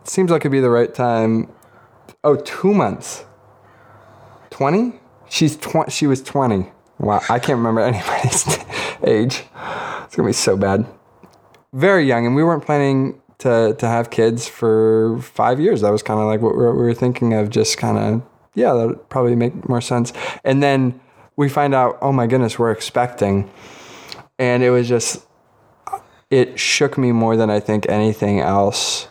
it seems like it'd be the right time. Oh, two months. 20? She's tw- she was 20. Wow, I can't remember anybody's age. It's gonna be so bad. Very young, and we weren't planning to to have kids for five years. That was kind of like what we were, thinking of. Just kind of yeah, that would probably make more sense. And then we find out, oh my goodness, we're expecting, and it was just it shook me more than I think anything else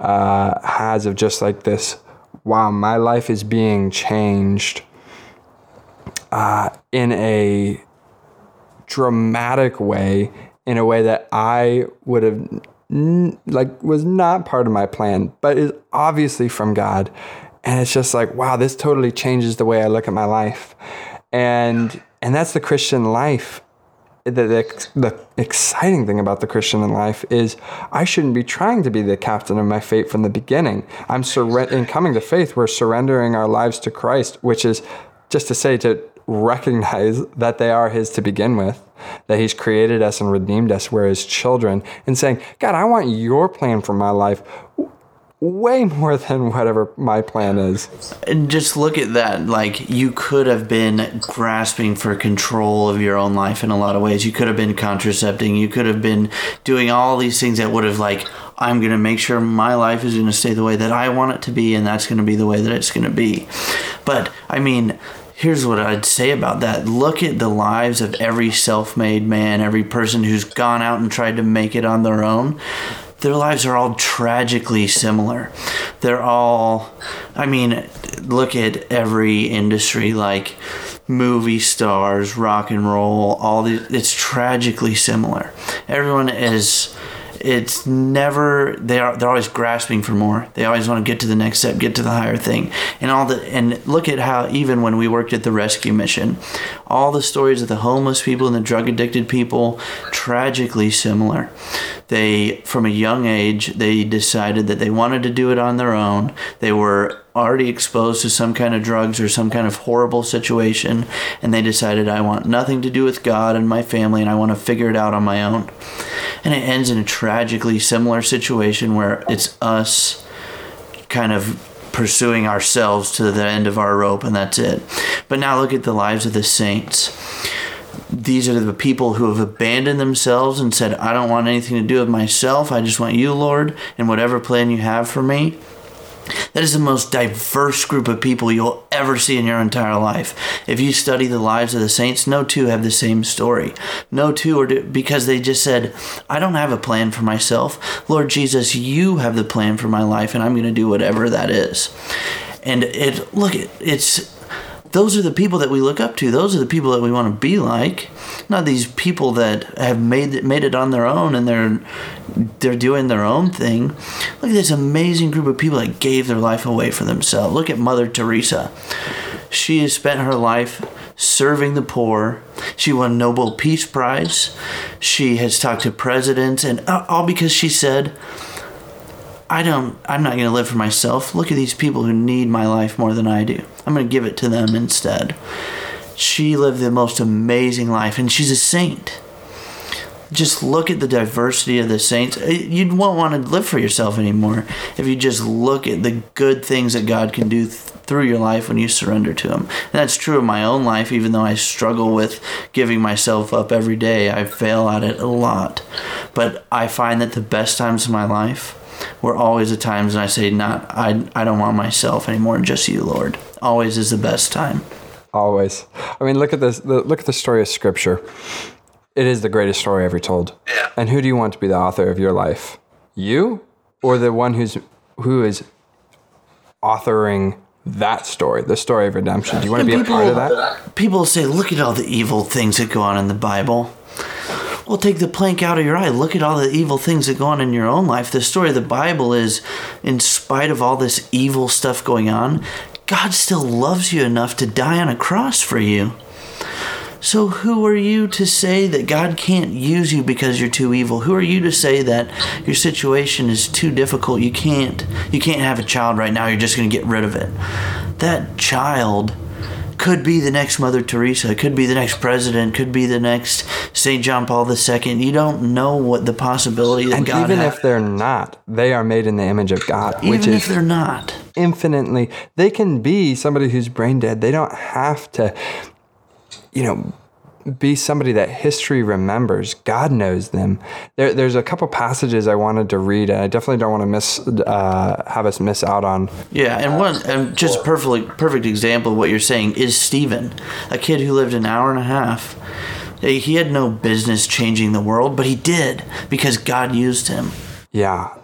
uh, has of just like this. Wow, my life is being changed uh, in a dramatic way, in a way that I would have like was not part of my plan, but is obviously from God. And it's just like, wow, this totally changes the way I look at my life. And and that's the Christian life. The, the, the exciting thing about the Christian life is I shouldn't be trying to be the captain of my fate from the beginning. I'm sur- in coming to faith, we're surrendering our lives to Christ, which is just to say to recognize that they are His to begin with, that He's created us and redeemed us, we're His children, and saying, God, I want your plan for my life way more than whatever my plan is. And just look at that. Like, you could have been grasping for control of your own life in a lot of ways. You could have been contracepting. You could have been doing all these things that would have, like, I'm going to make sure my life is going to stay the way that I want it to be, and that's going to be the way that it's going to be. But, I mean, here's what I'd say about that. Look at the lives of every self made man, every person who's gone out and tried to make it on their own their lives are all tragically similar. They're all, I mean, look at every industry like movie stars, rock and roll, all the, it's tragically similar. Everyone is it's never they are they're always grasping for more. They always want to get to the next step get to the higher thing. And all the and look at how even when we worked at the rescue mission all the stories of the homeless people and the drug addicted people tragically similar. They from a young age they decided that they wanted to do it on their own. They were already exposed to some kind of drugs or some kind of horrible situation and they decided i want nothing to do with god and my family and i want to figure it out on my own and it ends in a tragically similar situation where it's us kind of pursuing ourselves to the end of our rope and that's it but now look at the lives of the saints these are the people who have abandoned themselves and said, I don't want anything to do with myself. I just want you, Lord, and whatever plan you have for me. That is the most diverse group of people you'll ever see in your entire life. If you study the lives of the saints, no two have the same story. No two are because they just said, I don't have a plan for myself. Lord Jesus, you have the plan for my life, and I'm going to do whatever that is. And it, look, it it's those are the people that we look up to. Those are the people that we want to be like. Not these people that have made it, made it on their own and they're they're doing their own thing. Look at this amazing group of people that gave their life away for themselves. Look at Mother Teresa. She has spent her life serving the poor. She won Nobel Peace Prize. She has talked to presidents and uh, all because she said I don't I'm not going to live for myself. Look at these people who need my life more than I do. I'm going to give it to them instead. She lived the most amazing life and she's a saint. Just look at the diversity of the saints. Uh, you won't want to live for yourself anymore if you just look at the good things that God can do th- through your life when you surrender to Him. And that's true of my own life, even though I struggle with giving myself up every day. I fail at it a lot. But I find that the best times of my life were always the times when I say, "Not, I, I don't want myself anymore, just you, Lord." Always is the best time. Always. I mean, look at this. Look at the story of Scripture. It is the greatest story ever told. Yeah. And who do you want to be the author of your life? You, or the one who's who is authoring that story, the story of redemption? Do you want to be people, a part of that? People say, "Look at all the evil things that go on in the Bible." Well, take the plank out of your eye. Look at all the evil things that go on in your own life. The story of the Bible is, in spite of all this evil stuff going on, God still loves you enough to die on a cross for you. So, who are you to say that God can't use you because you're too evil? Who are you to say that your situation is too difficult? You can't you can't have a child right now. You're just going to get rid of it. That child could be the next Mother Teresa, could be the next president, could be the next St. John Paul II. You don't know what the possibility that and God even if they're not, they are made in the image of God. Even which if they're not, infinitely, they can be somebody who's brain dead. They don't have to, you know, be somebody that history remembers. God knows them. There, there's a couple passages I wanted to read, and I definitely don't want to miss uh, have us miss out on. Yeah, and one and just a perfect perfect example of what you're saying is Stephen, a kid who lived an hour and a half. He had no business changing the world, but he did because God used him. Yeah,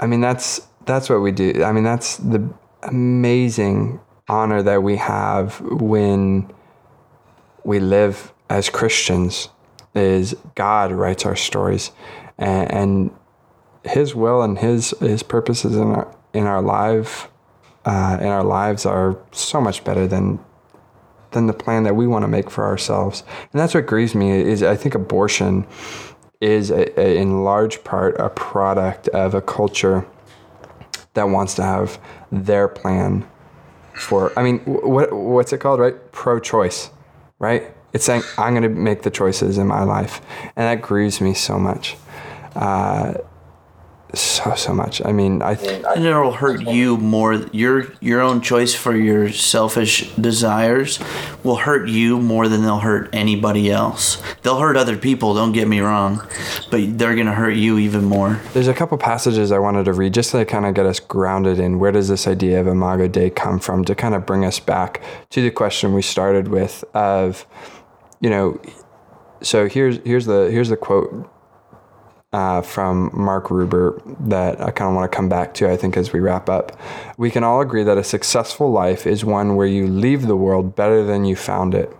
I mean that's that's what we do. I mean that's the amazing honor that we have when we live as Christians is God writes our stories and, and his will and his his purposes in our in our life uh, in our lives are so much better than than the plan that we want to make for ourselves. And that's what grieves me is I think abortion is a, a, in large part a product of a culture that wants to have their plan for I mean what what's it called right? Pro choice right? It's saying I'm going to make the choices in my life. And that grieves me so much. Uh, so so much. I mean I think and it'll hurt you more. Your your own choice for your selfish desires will hurt you more than they'll hurt anybody else. They'll hurt other people don't get me wrong but they're going to hurt you even more. There's a couple passages I wanted to read just to kind of get us grounded in where does this idea of imago dei come from to kind of bring us back to the question we started with of you know so here's here's the here's the quote uh, from Mark Rober that I kind of want to come back to, I think, as we wrap up. We can all agree that a successful life is one where you leave the world better than you found it.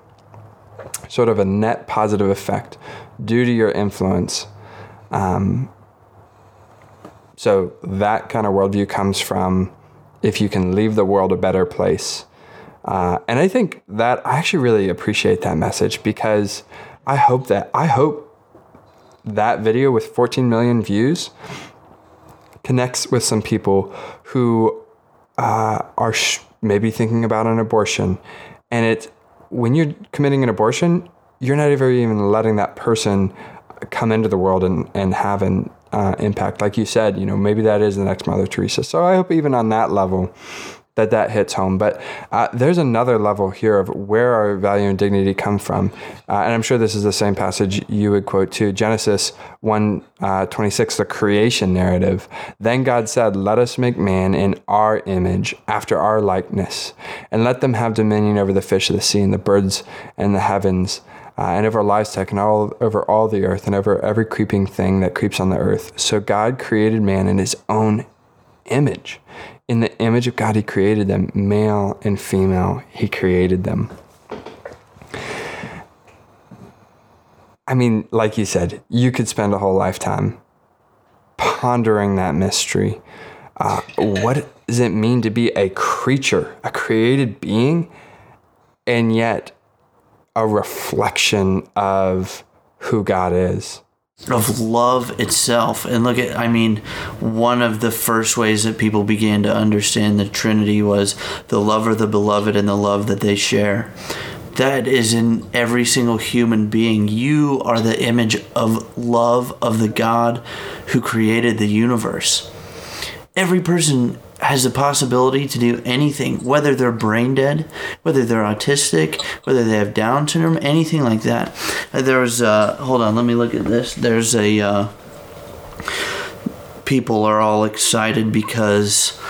Sort of a net positive effect due to your influence. Um, so that kind of worldview comes from if you can leave the world a better place. Uh, and I think that I actually really appreciate that message because I hope that I hope that video with 14 million views connects with some people who uh, are sh- maybe thinking about an abortion. And it, when you're committing an abortion, you're not ever even letting that person come into the world and, and have an uh, impact. Like you said, you know, maybe that is the next Mother Teresa. So I hope even on that level, that that hits home. But uh, there's another level here of where our value and dignity come from, uh, and I'm sure this is the same passage you would quote too. Genesis 1, uh, 26, the creation narrative. Then God said, "Let us make man in our image, after our likeness, and let them have dominion over the fish of the sea and the birds and the heavens." Uh, and over livestock and all over all the earth and over every creeping thing that creeps on the earth. So God created man in his own image. In the image of God, He created them, male and female, He created them. I mean, like you said, you could spend a whole lifetime pondering that mystery. Uh, what does it mean to be a creature, a created being, and yet a reflection of who God is? Of love itself. And look at, I mean, one of the first ways that people began to understand the Trinity was the love of the beloved and the love that they share. That is in every single human being. You are the image of love of the God who created the universe. Every person has the possibility to do anything, whether they're brain dead, whether they're autistic, whether they have Down syndrome, anything like that. Uh, there's, uh, hold on, let me look at this. There's a, uh, people are all excited because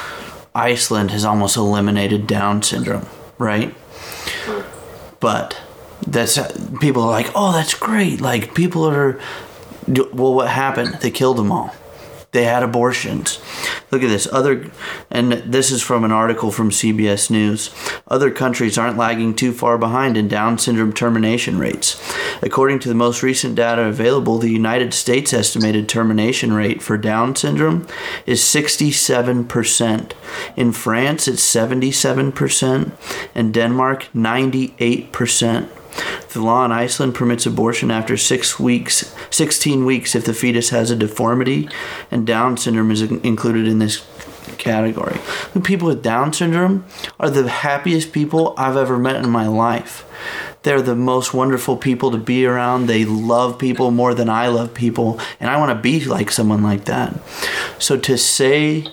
Iceland has almost eliminated Down syndrome, right? But that's people are like, oh, that's great. Like people are, well, what happened? They killed them all. They had abortions. Look at this. Other, and this is from an article from CBS News. Other countries aren't lagging too far behind in Down syndrome termination rates. According to the most recent data available, the United States estimated termination rate for Down syndrome is 67%. In France, it's 77%, and Denmark, 98%. The law in Iceland permits abortion after six weeks, 16 weeks if the fetus has a deformity, and Down syndrome is included in this category. The people with Down syndrome are the happiest people I've ever met in my life. They're the most wonderful people to be around. They love people more than I love people, and I want to be like someone like that. So to say,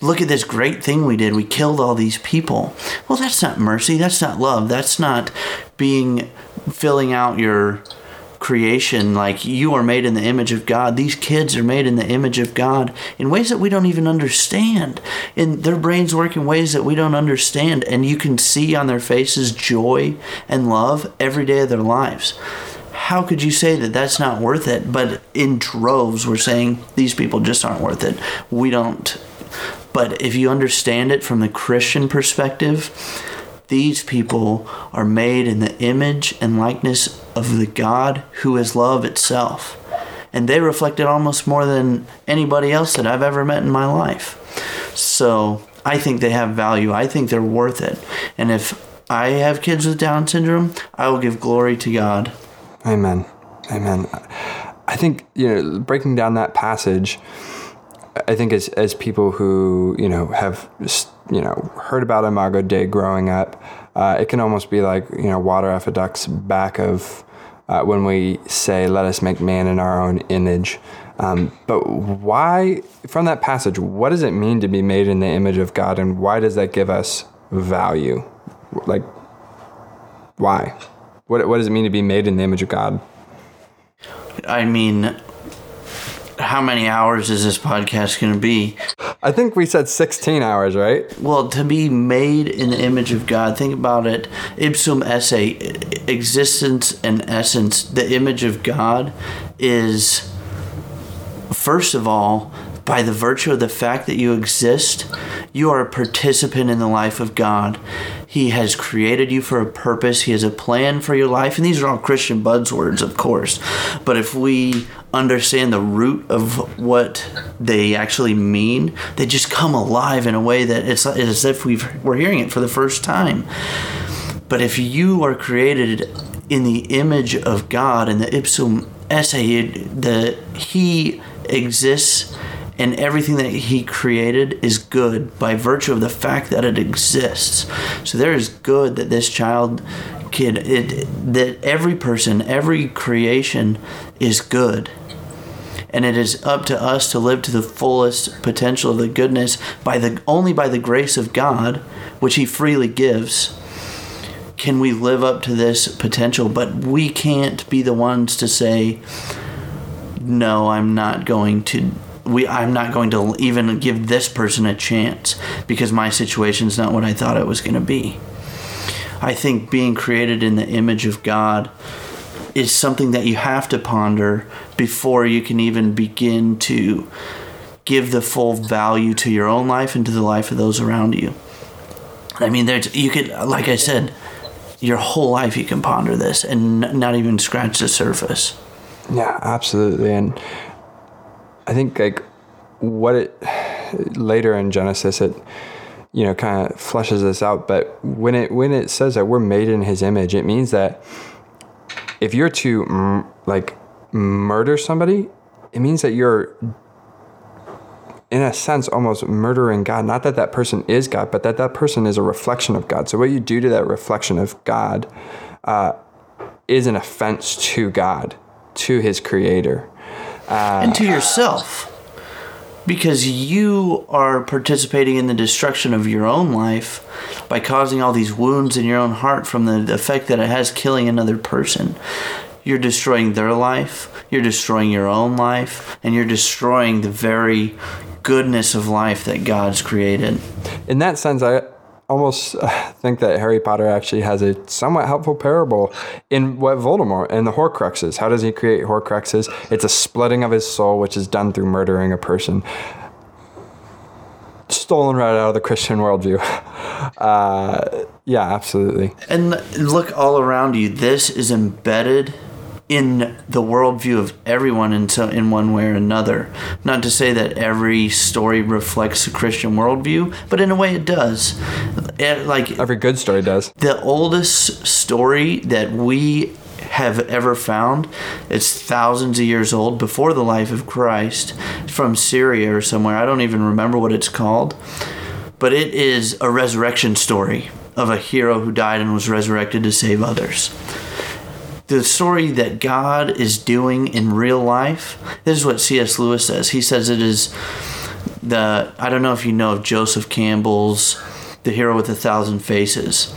look at this great thing we did. We killed all these people. Well, that's not mercy. That's not love. That's not being filling out your creation like you are made in the image of God. These kids are made in the image of God in ways that we don't even understand. And their brains work in ways that we don't understand and you can see on their faces joy and love every day of their lives. How could you say that that's not worth it? But in droves we're saying these people just aren't worth it. We don't but if you understand it from the Christian perspective, these people are made in the image and likeness of the God who is love itself. And they reflect it almost more than anybody else that I've ever met in my life. So I think they have value. I think they're worth it. And if I have kids with Down syndrome, I will give glory to God. Amen. Amen. I think, you know, breaking down that passage, I think as, as people who, you know, have, you know, heard about Imago Dei growing up, uh, it can almost be like, you know, water off a duck's back of uh, when we say, let us make man in our own image. Um, but why, from that passage, what does it mean to be made in the image of God and why does that give us value? Like, why? What, what does it mean to be made in the image of God? I mean, how many hours is this podcast going to be? I think we said 16 hours, right? Well, to be made in the image of God, think about it. Ipsum esse, existence and essence, the image of God is, first of all, by the virtue of the fact that you exist, you are a participant in the life of God. He has created you for a purpose. He has a plan for your life. And these are all Christian buzzwords, of course. But if we understand the root of what they actually mean, they just come alive in a way that it's as if we've, we're hearing it for the first time. But if you are created in the image of God and the ipsum esse, the He exists and everything that he created is good by virtue of the fact that it exists. So there is good that this child kid it that every person, every creation is good. And it is up to us to live to the fullest potential of the goodness by the only by the grace of God, which he freely gives can we live up to this potential but we can't be the ones to say no i'm not going to we I'm not going to even give this person a chance because my situation's not what I thought it was going to be. I think being created in the image of God is something that you have to ponder before you can even begin to give the full value to your own life and to the life of those around you. I mean, there's you could, like I said, your whole life you can ponder this and not even scratch the surface. Yeah, absolutely, and I think like what it later in Genesis it you know kind of fleshes this out but when it when it says that we're made in his image it means that if you're to like murder somebody it means that you're in a sense almost murdering God. Not that that person is God but that that person is a reflection of God. So what you do to that reflection of God uh, is an offense to God to his creator. Uh, and to yourself because you are participating in the destruction of your own life by causing all these wounds in your own heart from the effect that it has killing another person. You're destroying their life, you're destroying your own life, and you're destroying the very goodness of life that God's created. In that sense, I almost think that Harry Potter actually has a somewhat helpful parable in what Voldemort and the Horcruxes. How does he create Horcruxes? It's a splitting of his soul, which is done through murdering a person. Stolen right out of the Christian worldview. Uh, yeah, absolutely. And look all around you. This is embedded in the worldview of everyone in, so, in one way or another. Not to say that every story reflects a Christian worldview, but in a way it does. It, like every good story does. The oldest story that we have ever found. It's thousands of years old before the life of Christ from Syria or somewhere. I don't even remember what it's called. But it is a resurrection story of a hero who died and was resurrected to save others the story that God is doing in real life. This is what C.S. Lewis says. He says it is the I don't know if you know of Joseph Campbell's The Hero with a Thousand Faces,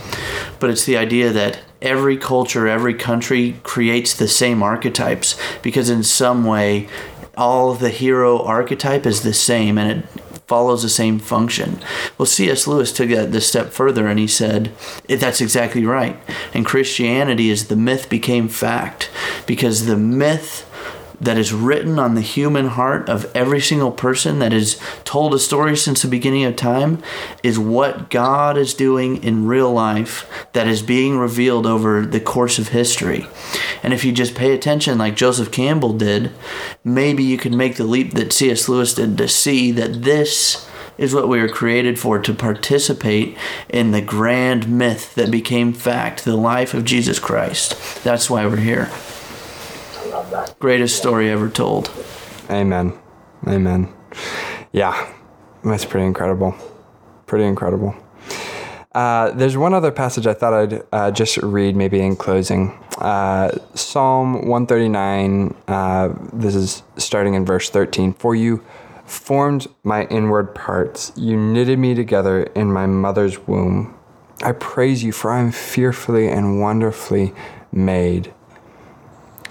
but it's the idea that every culture, every country creates the same archetypes because in some way all the hero archetype is the same and it follows the same function. Well, C.S. Lewis took that this step further and he said, that's exactly right. And Christianity is the myth became fact because the myth that is written on the human heart of every single person that has told a story since the beginning of time is what God is doing in real life that is being revealed over the course of history. And if you just pay attention, like Joseph Campbell did, maybe you could make the leap that C.S. Lewis did to see that this is what we were created for to participate in the grand myth that became fact, the life of Jesus Christ. That's why we're here. Greatest story ever told. Amen. Amen. Yeah, that's pretty incredible. Pretty incredible. Uh, there's one other passage I thought I'd uh, just read, maybe in closing. Uh, Psalm 139, uh, this is starting in verse 13. For you formed my inward parts, you knitted me together in my mother's womb. I praise you, for I am fearfully and wonderfully made.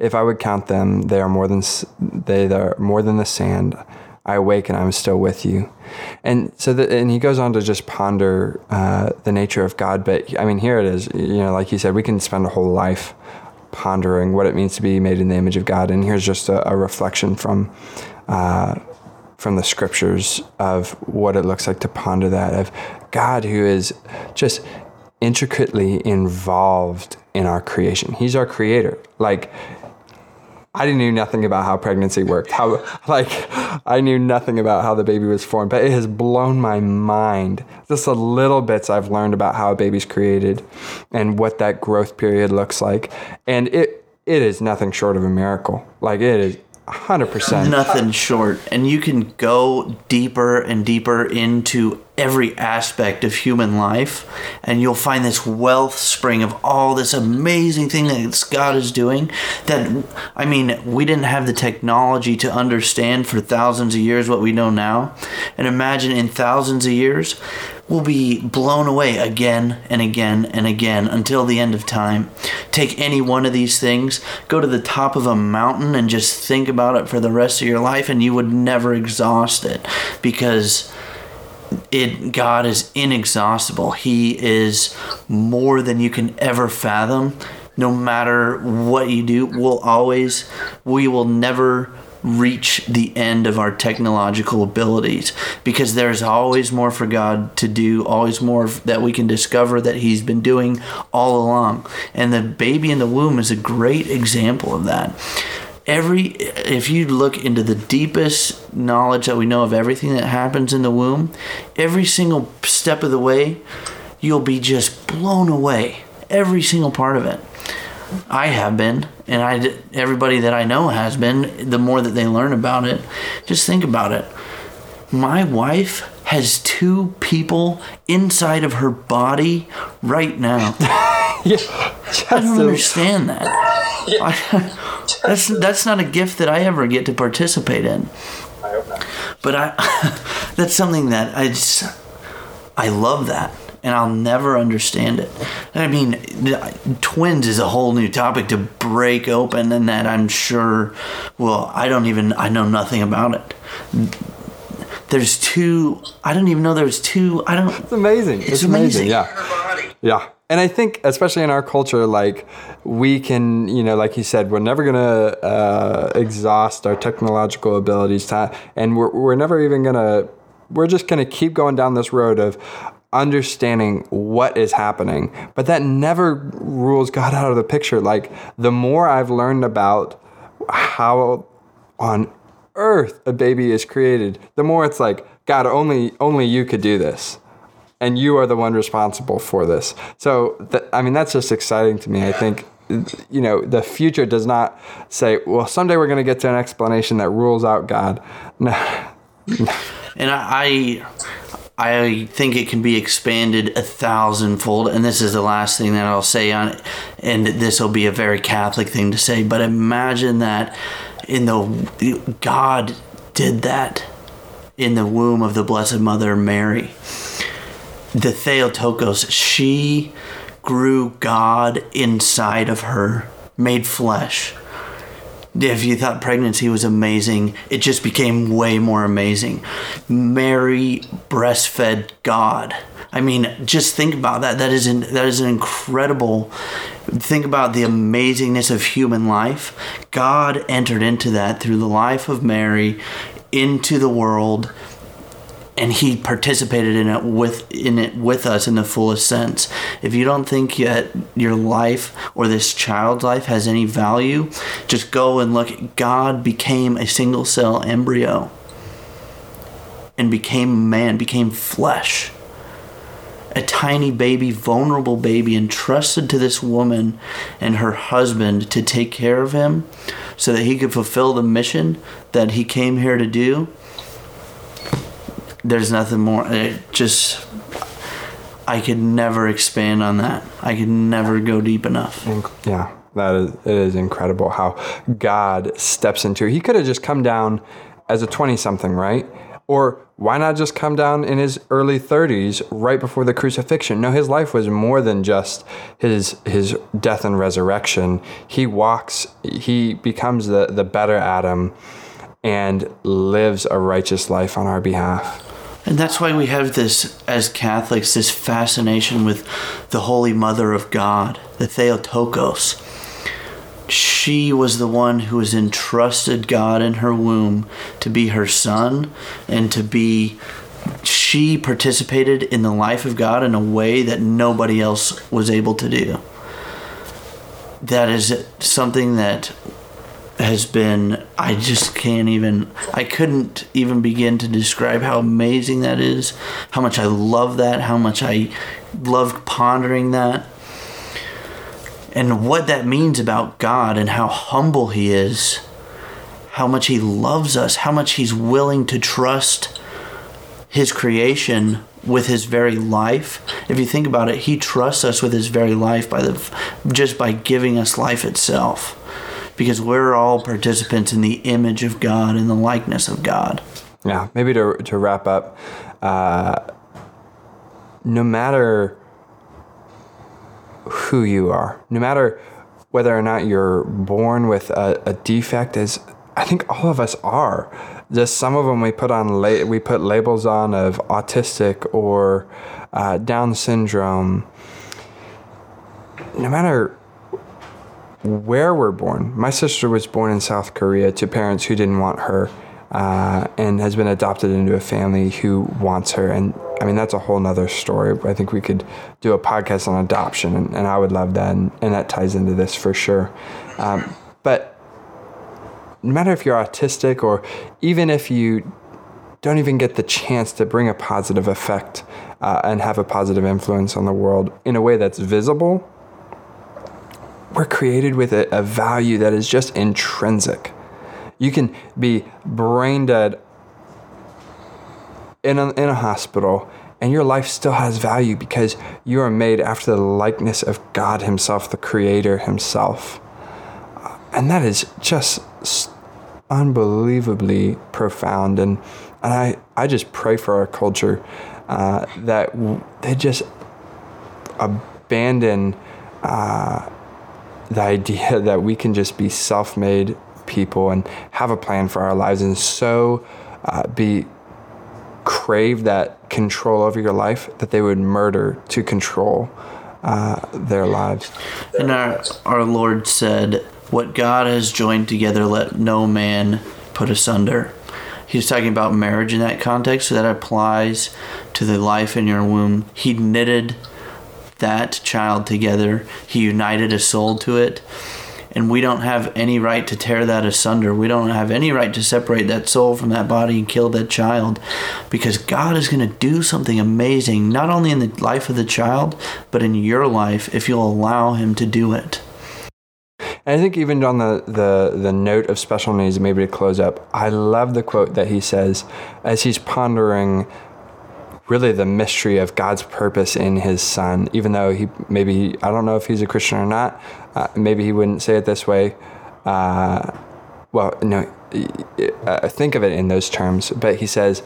if I would count them, they are more than they are more than the sand. I awake and I'm still with you. And so, the, and he goes on to just ponder uh, the nature of God. But I mean, here it is. You know, like he said, we can spend a whole life pondering what it means to be made in the image of God. And here's just a, a reflection from. Uh, from the scriptures of what it looks like to ponder that of God who is just intricately involved in our creation. He's our creator. Like I didn't know nothing about how pregnancy worked. How like I knew nothing about how the baby was formed, but it has blown my mind. Just the little bits I've learned about how a baby's created and what that growth period looks like. And it it is nothing short of a miracle. Like it is 100%. Nothing short. And you can go deeper and deeper into every aspect of human life, and you'll find this wealth spring of all this amazing thing that God is doing. That, I mean, we didn't have the technology to understand for thousands of years what we know now. And imagine in thousands of years, we'll be blown away again and again and again until the end of time. Take any one of these things, go to the top of a mountain and just think about it for the rest of your life and you would never exhaust it because it God is inexhaustible. He is more than you can ever fathom. No matter what you do, we'll always we will never reach the end of our technological abilities because there's always more for God to do, always more that we can discover that He's been doing all along. And the baby in the womb is a great example of that. Every if you look into the deepest knowledge that we know of everything that happens in the womb, every single step of the way, you'll be just blown away. Every single part of it. I have been, and I everybody that I know has been. The more that they learn about it, just think about it. My wife has two people inside of her body right now. yeah, I don't understand that. Yeah. I, that's that's not a gift that I ever get to participate in. I hope not. But I, that's something that I just, I love that and I'll never understand it. I mean, twins is a whole new topic to break open, and that I'm sure. Well, I don't even. I know nothing about it. There's two. I don't even know there's two. I don't. It's amazing. It's, it's amazing. amazing. Yeah. Yeah. And I think, especially in our culture, like we can, you know, like you said, we're never gonna uh, exhaust our technological abilities, to, and we're we're never even gonna. We're just gonna keep going down this road of understanding what is happening. But that never rules God out of the picture. Like the more I've learned about how on earth a baby is created, the more it's like, God, only only you could do this. And you are the one responsible for this. So, th- I mean, that's just exciting to me. I think you know, the future does not say, well, someday we're going to get to an explanation that rules out God. No. And I, I think it can be expanded a thousandfold. And this is the last thing that I'll say on it. And this will be a very Catholic thing to say. But imagine that in the God did that in the womb of the Blessed Mother Mary. The Theotokos, she grew God inside of her, made flesh. If you thought pregnancy was amazing, it just became way more amazing. Mary breastfed God. I mean, just think about that. That is an, that is an incredible. Think about the amazingness of human life. God entered into that through the life of Mary into the world and he participated in it with in it with us in the fullest sense. If you don't think that your life or this child's life has any value, just go and look. God became a single cell embryo and became man, became flesh. A tiny baby, vulnerable baby, entrusted to this woman and her husband to take care of him so that he could fulfill the mission that he came here to do there's nothing more. It just I could never expand on that. I could never go deep enough. Yeah, that is it is incredible how God steps into. He could have just come down as a 20 something, right? Or why not just come down in his early 30s right before the crucifixion? No, his life was more than just his his death and resurrection. He walks he becomes the the better Adam and lives a righteous life on our behalf. And that's why we have this, as Catholics, this fascination with the Holy Mother of God, the Theotokos. She was the one who was entrusted God in her womb to be her son and to be. She participated in the life of God in a way that nobody else was able to do. That is something that has been I just can't even I couldn't even begin to describe how amazing that is, how much I love that, how much I love pondering that. And what that means about God and how humble he is, how much he loves us, how much he's willing to trust his creation with his very life. If you think about it, he trusts us with his very life by the just by giving us life itself because we're all participants in the image of God and the likeness of God. Yeah, maybe to, to wrap up, uh, no matter who you are, no matter whether or not you're born with a, a defect, as I think all of us are. Just some of them we put on la- we put labels on of autistic or uh, Down syndrome. No matter where we're born. My sister was born in South Korea to parents who didn't want her uh, and has been adopted into a family who wants her. And I mean, that's a whole nother story. I think we could do a podcast on adoption, and, and I would love that. And, and, that ties into this for sure. Um, but no matter if you're autistic or even if you don't even get the chance to bring a positive effect uh, and have a positive influence on the world in a way that's visible we're created with a, a value that is just intrinsic. You can be brain dead in a, in a hospital and your life still has value because you are made after the likeness of God Himself, the Creator Himself. And that is just unbelievably profound. And, and I, I just pray for our culture uh, that they just abandon uh, the idea that we can just be self made people and have a plan for our lives and so uh, be crave that control over your life that they would murder to control uh, their lives. And our, our Lord said, What God has joined together, let no man put asunder. He's talking about marriage in that context, so that applies to the life in your womb. He knitted that child together. He united a soul to it. And we don't have any right to tear that asunder. We don't have any right to separate that soul from that body and kill that child because God is going to do something amazing, not only in the life of the child, but in your life if you'll allow Him to do it. And I think even on the, the, the note of special needs, maybe to close up, I love the quote that he says as he's pondering really the mystery of God's purpose in his son, even though he maybe, I don't know if he's a Christian or not, uh, maybe he wouldn't say it this way. Uh, well, no, uh, think of it in those terms, but he says,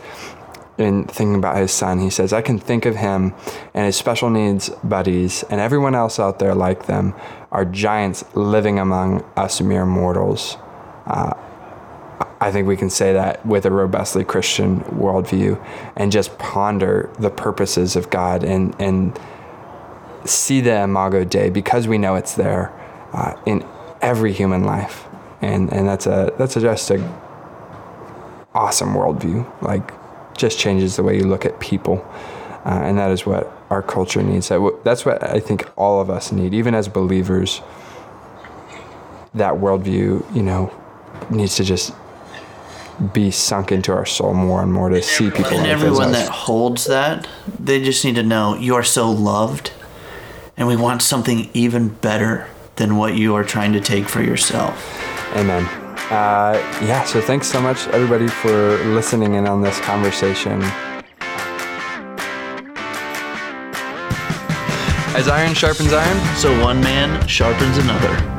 in thinking about his son, he says, I can think of him and his special needs buddies and everyone else out there like them are giants living among us mere mortals. Uh, I think we can say that with a robustly Christian worldview and just ponder the purposes of God and, and see the Imago Dei because we know it's there uh, in every human life. And, and that's a that's a, just a awesome worldview. Like just changes the way you look at people. Uh, and that is what our culture needs. That that's what I think all of us need, even as believers. That worldview, you know, needs to just be sunk into our soul more and more to see people. And everyone that holds that, they just need to know you are so loved, and we want something even better than what you are trying to take for yourself. Amen. Uh, yeah, so thanks so much, everybody, for listening in on this conversation. As iron sharpens iron, so one man sharpens another.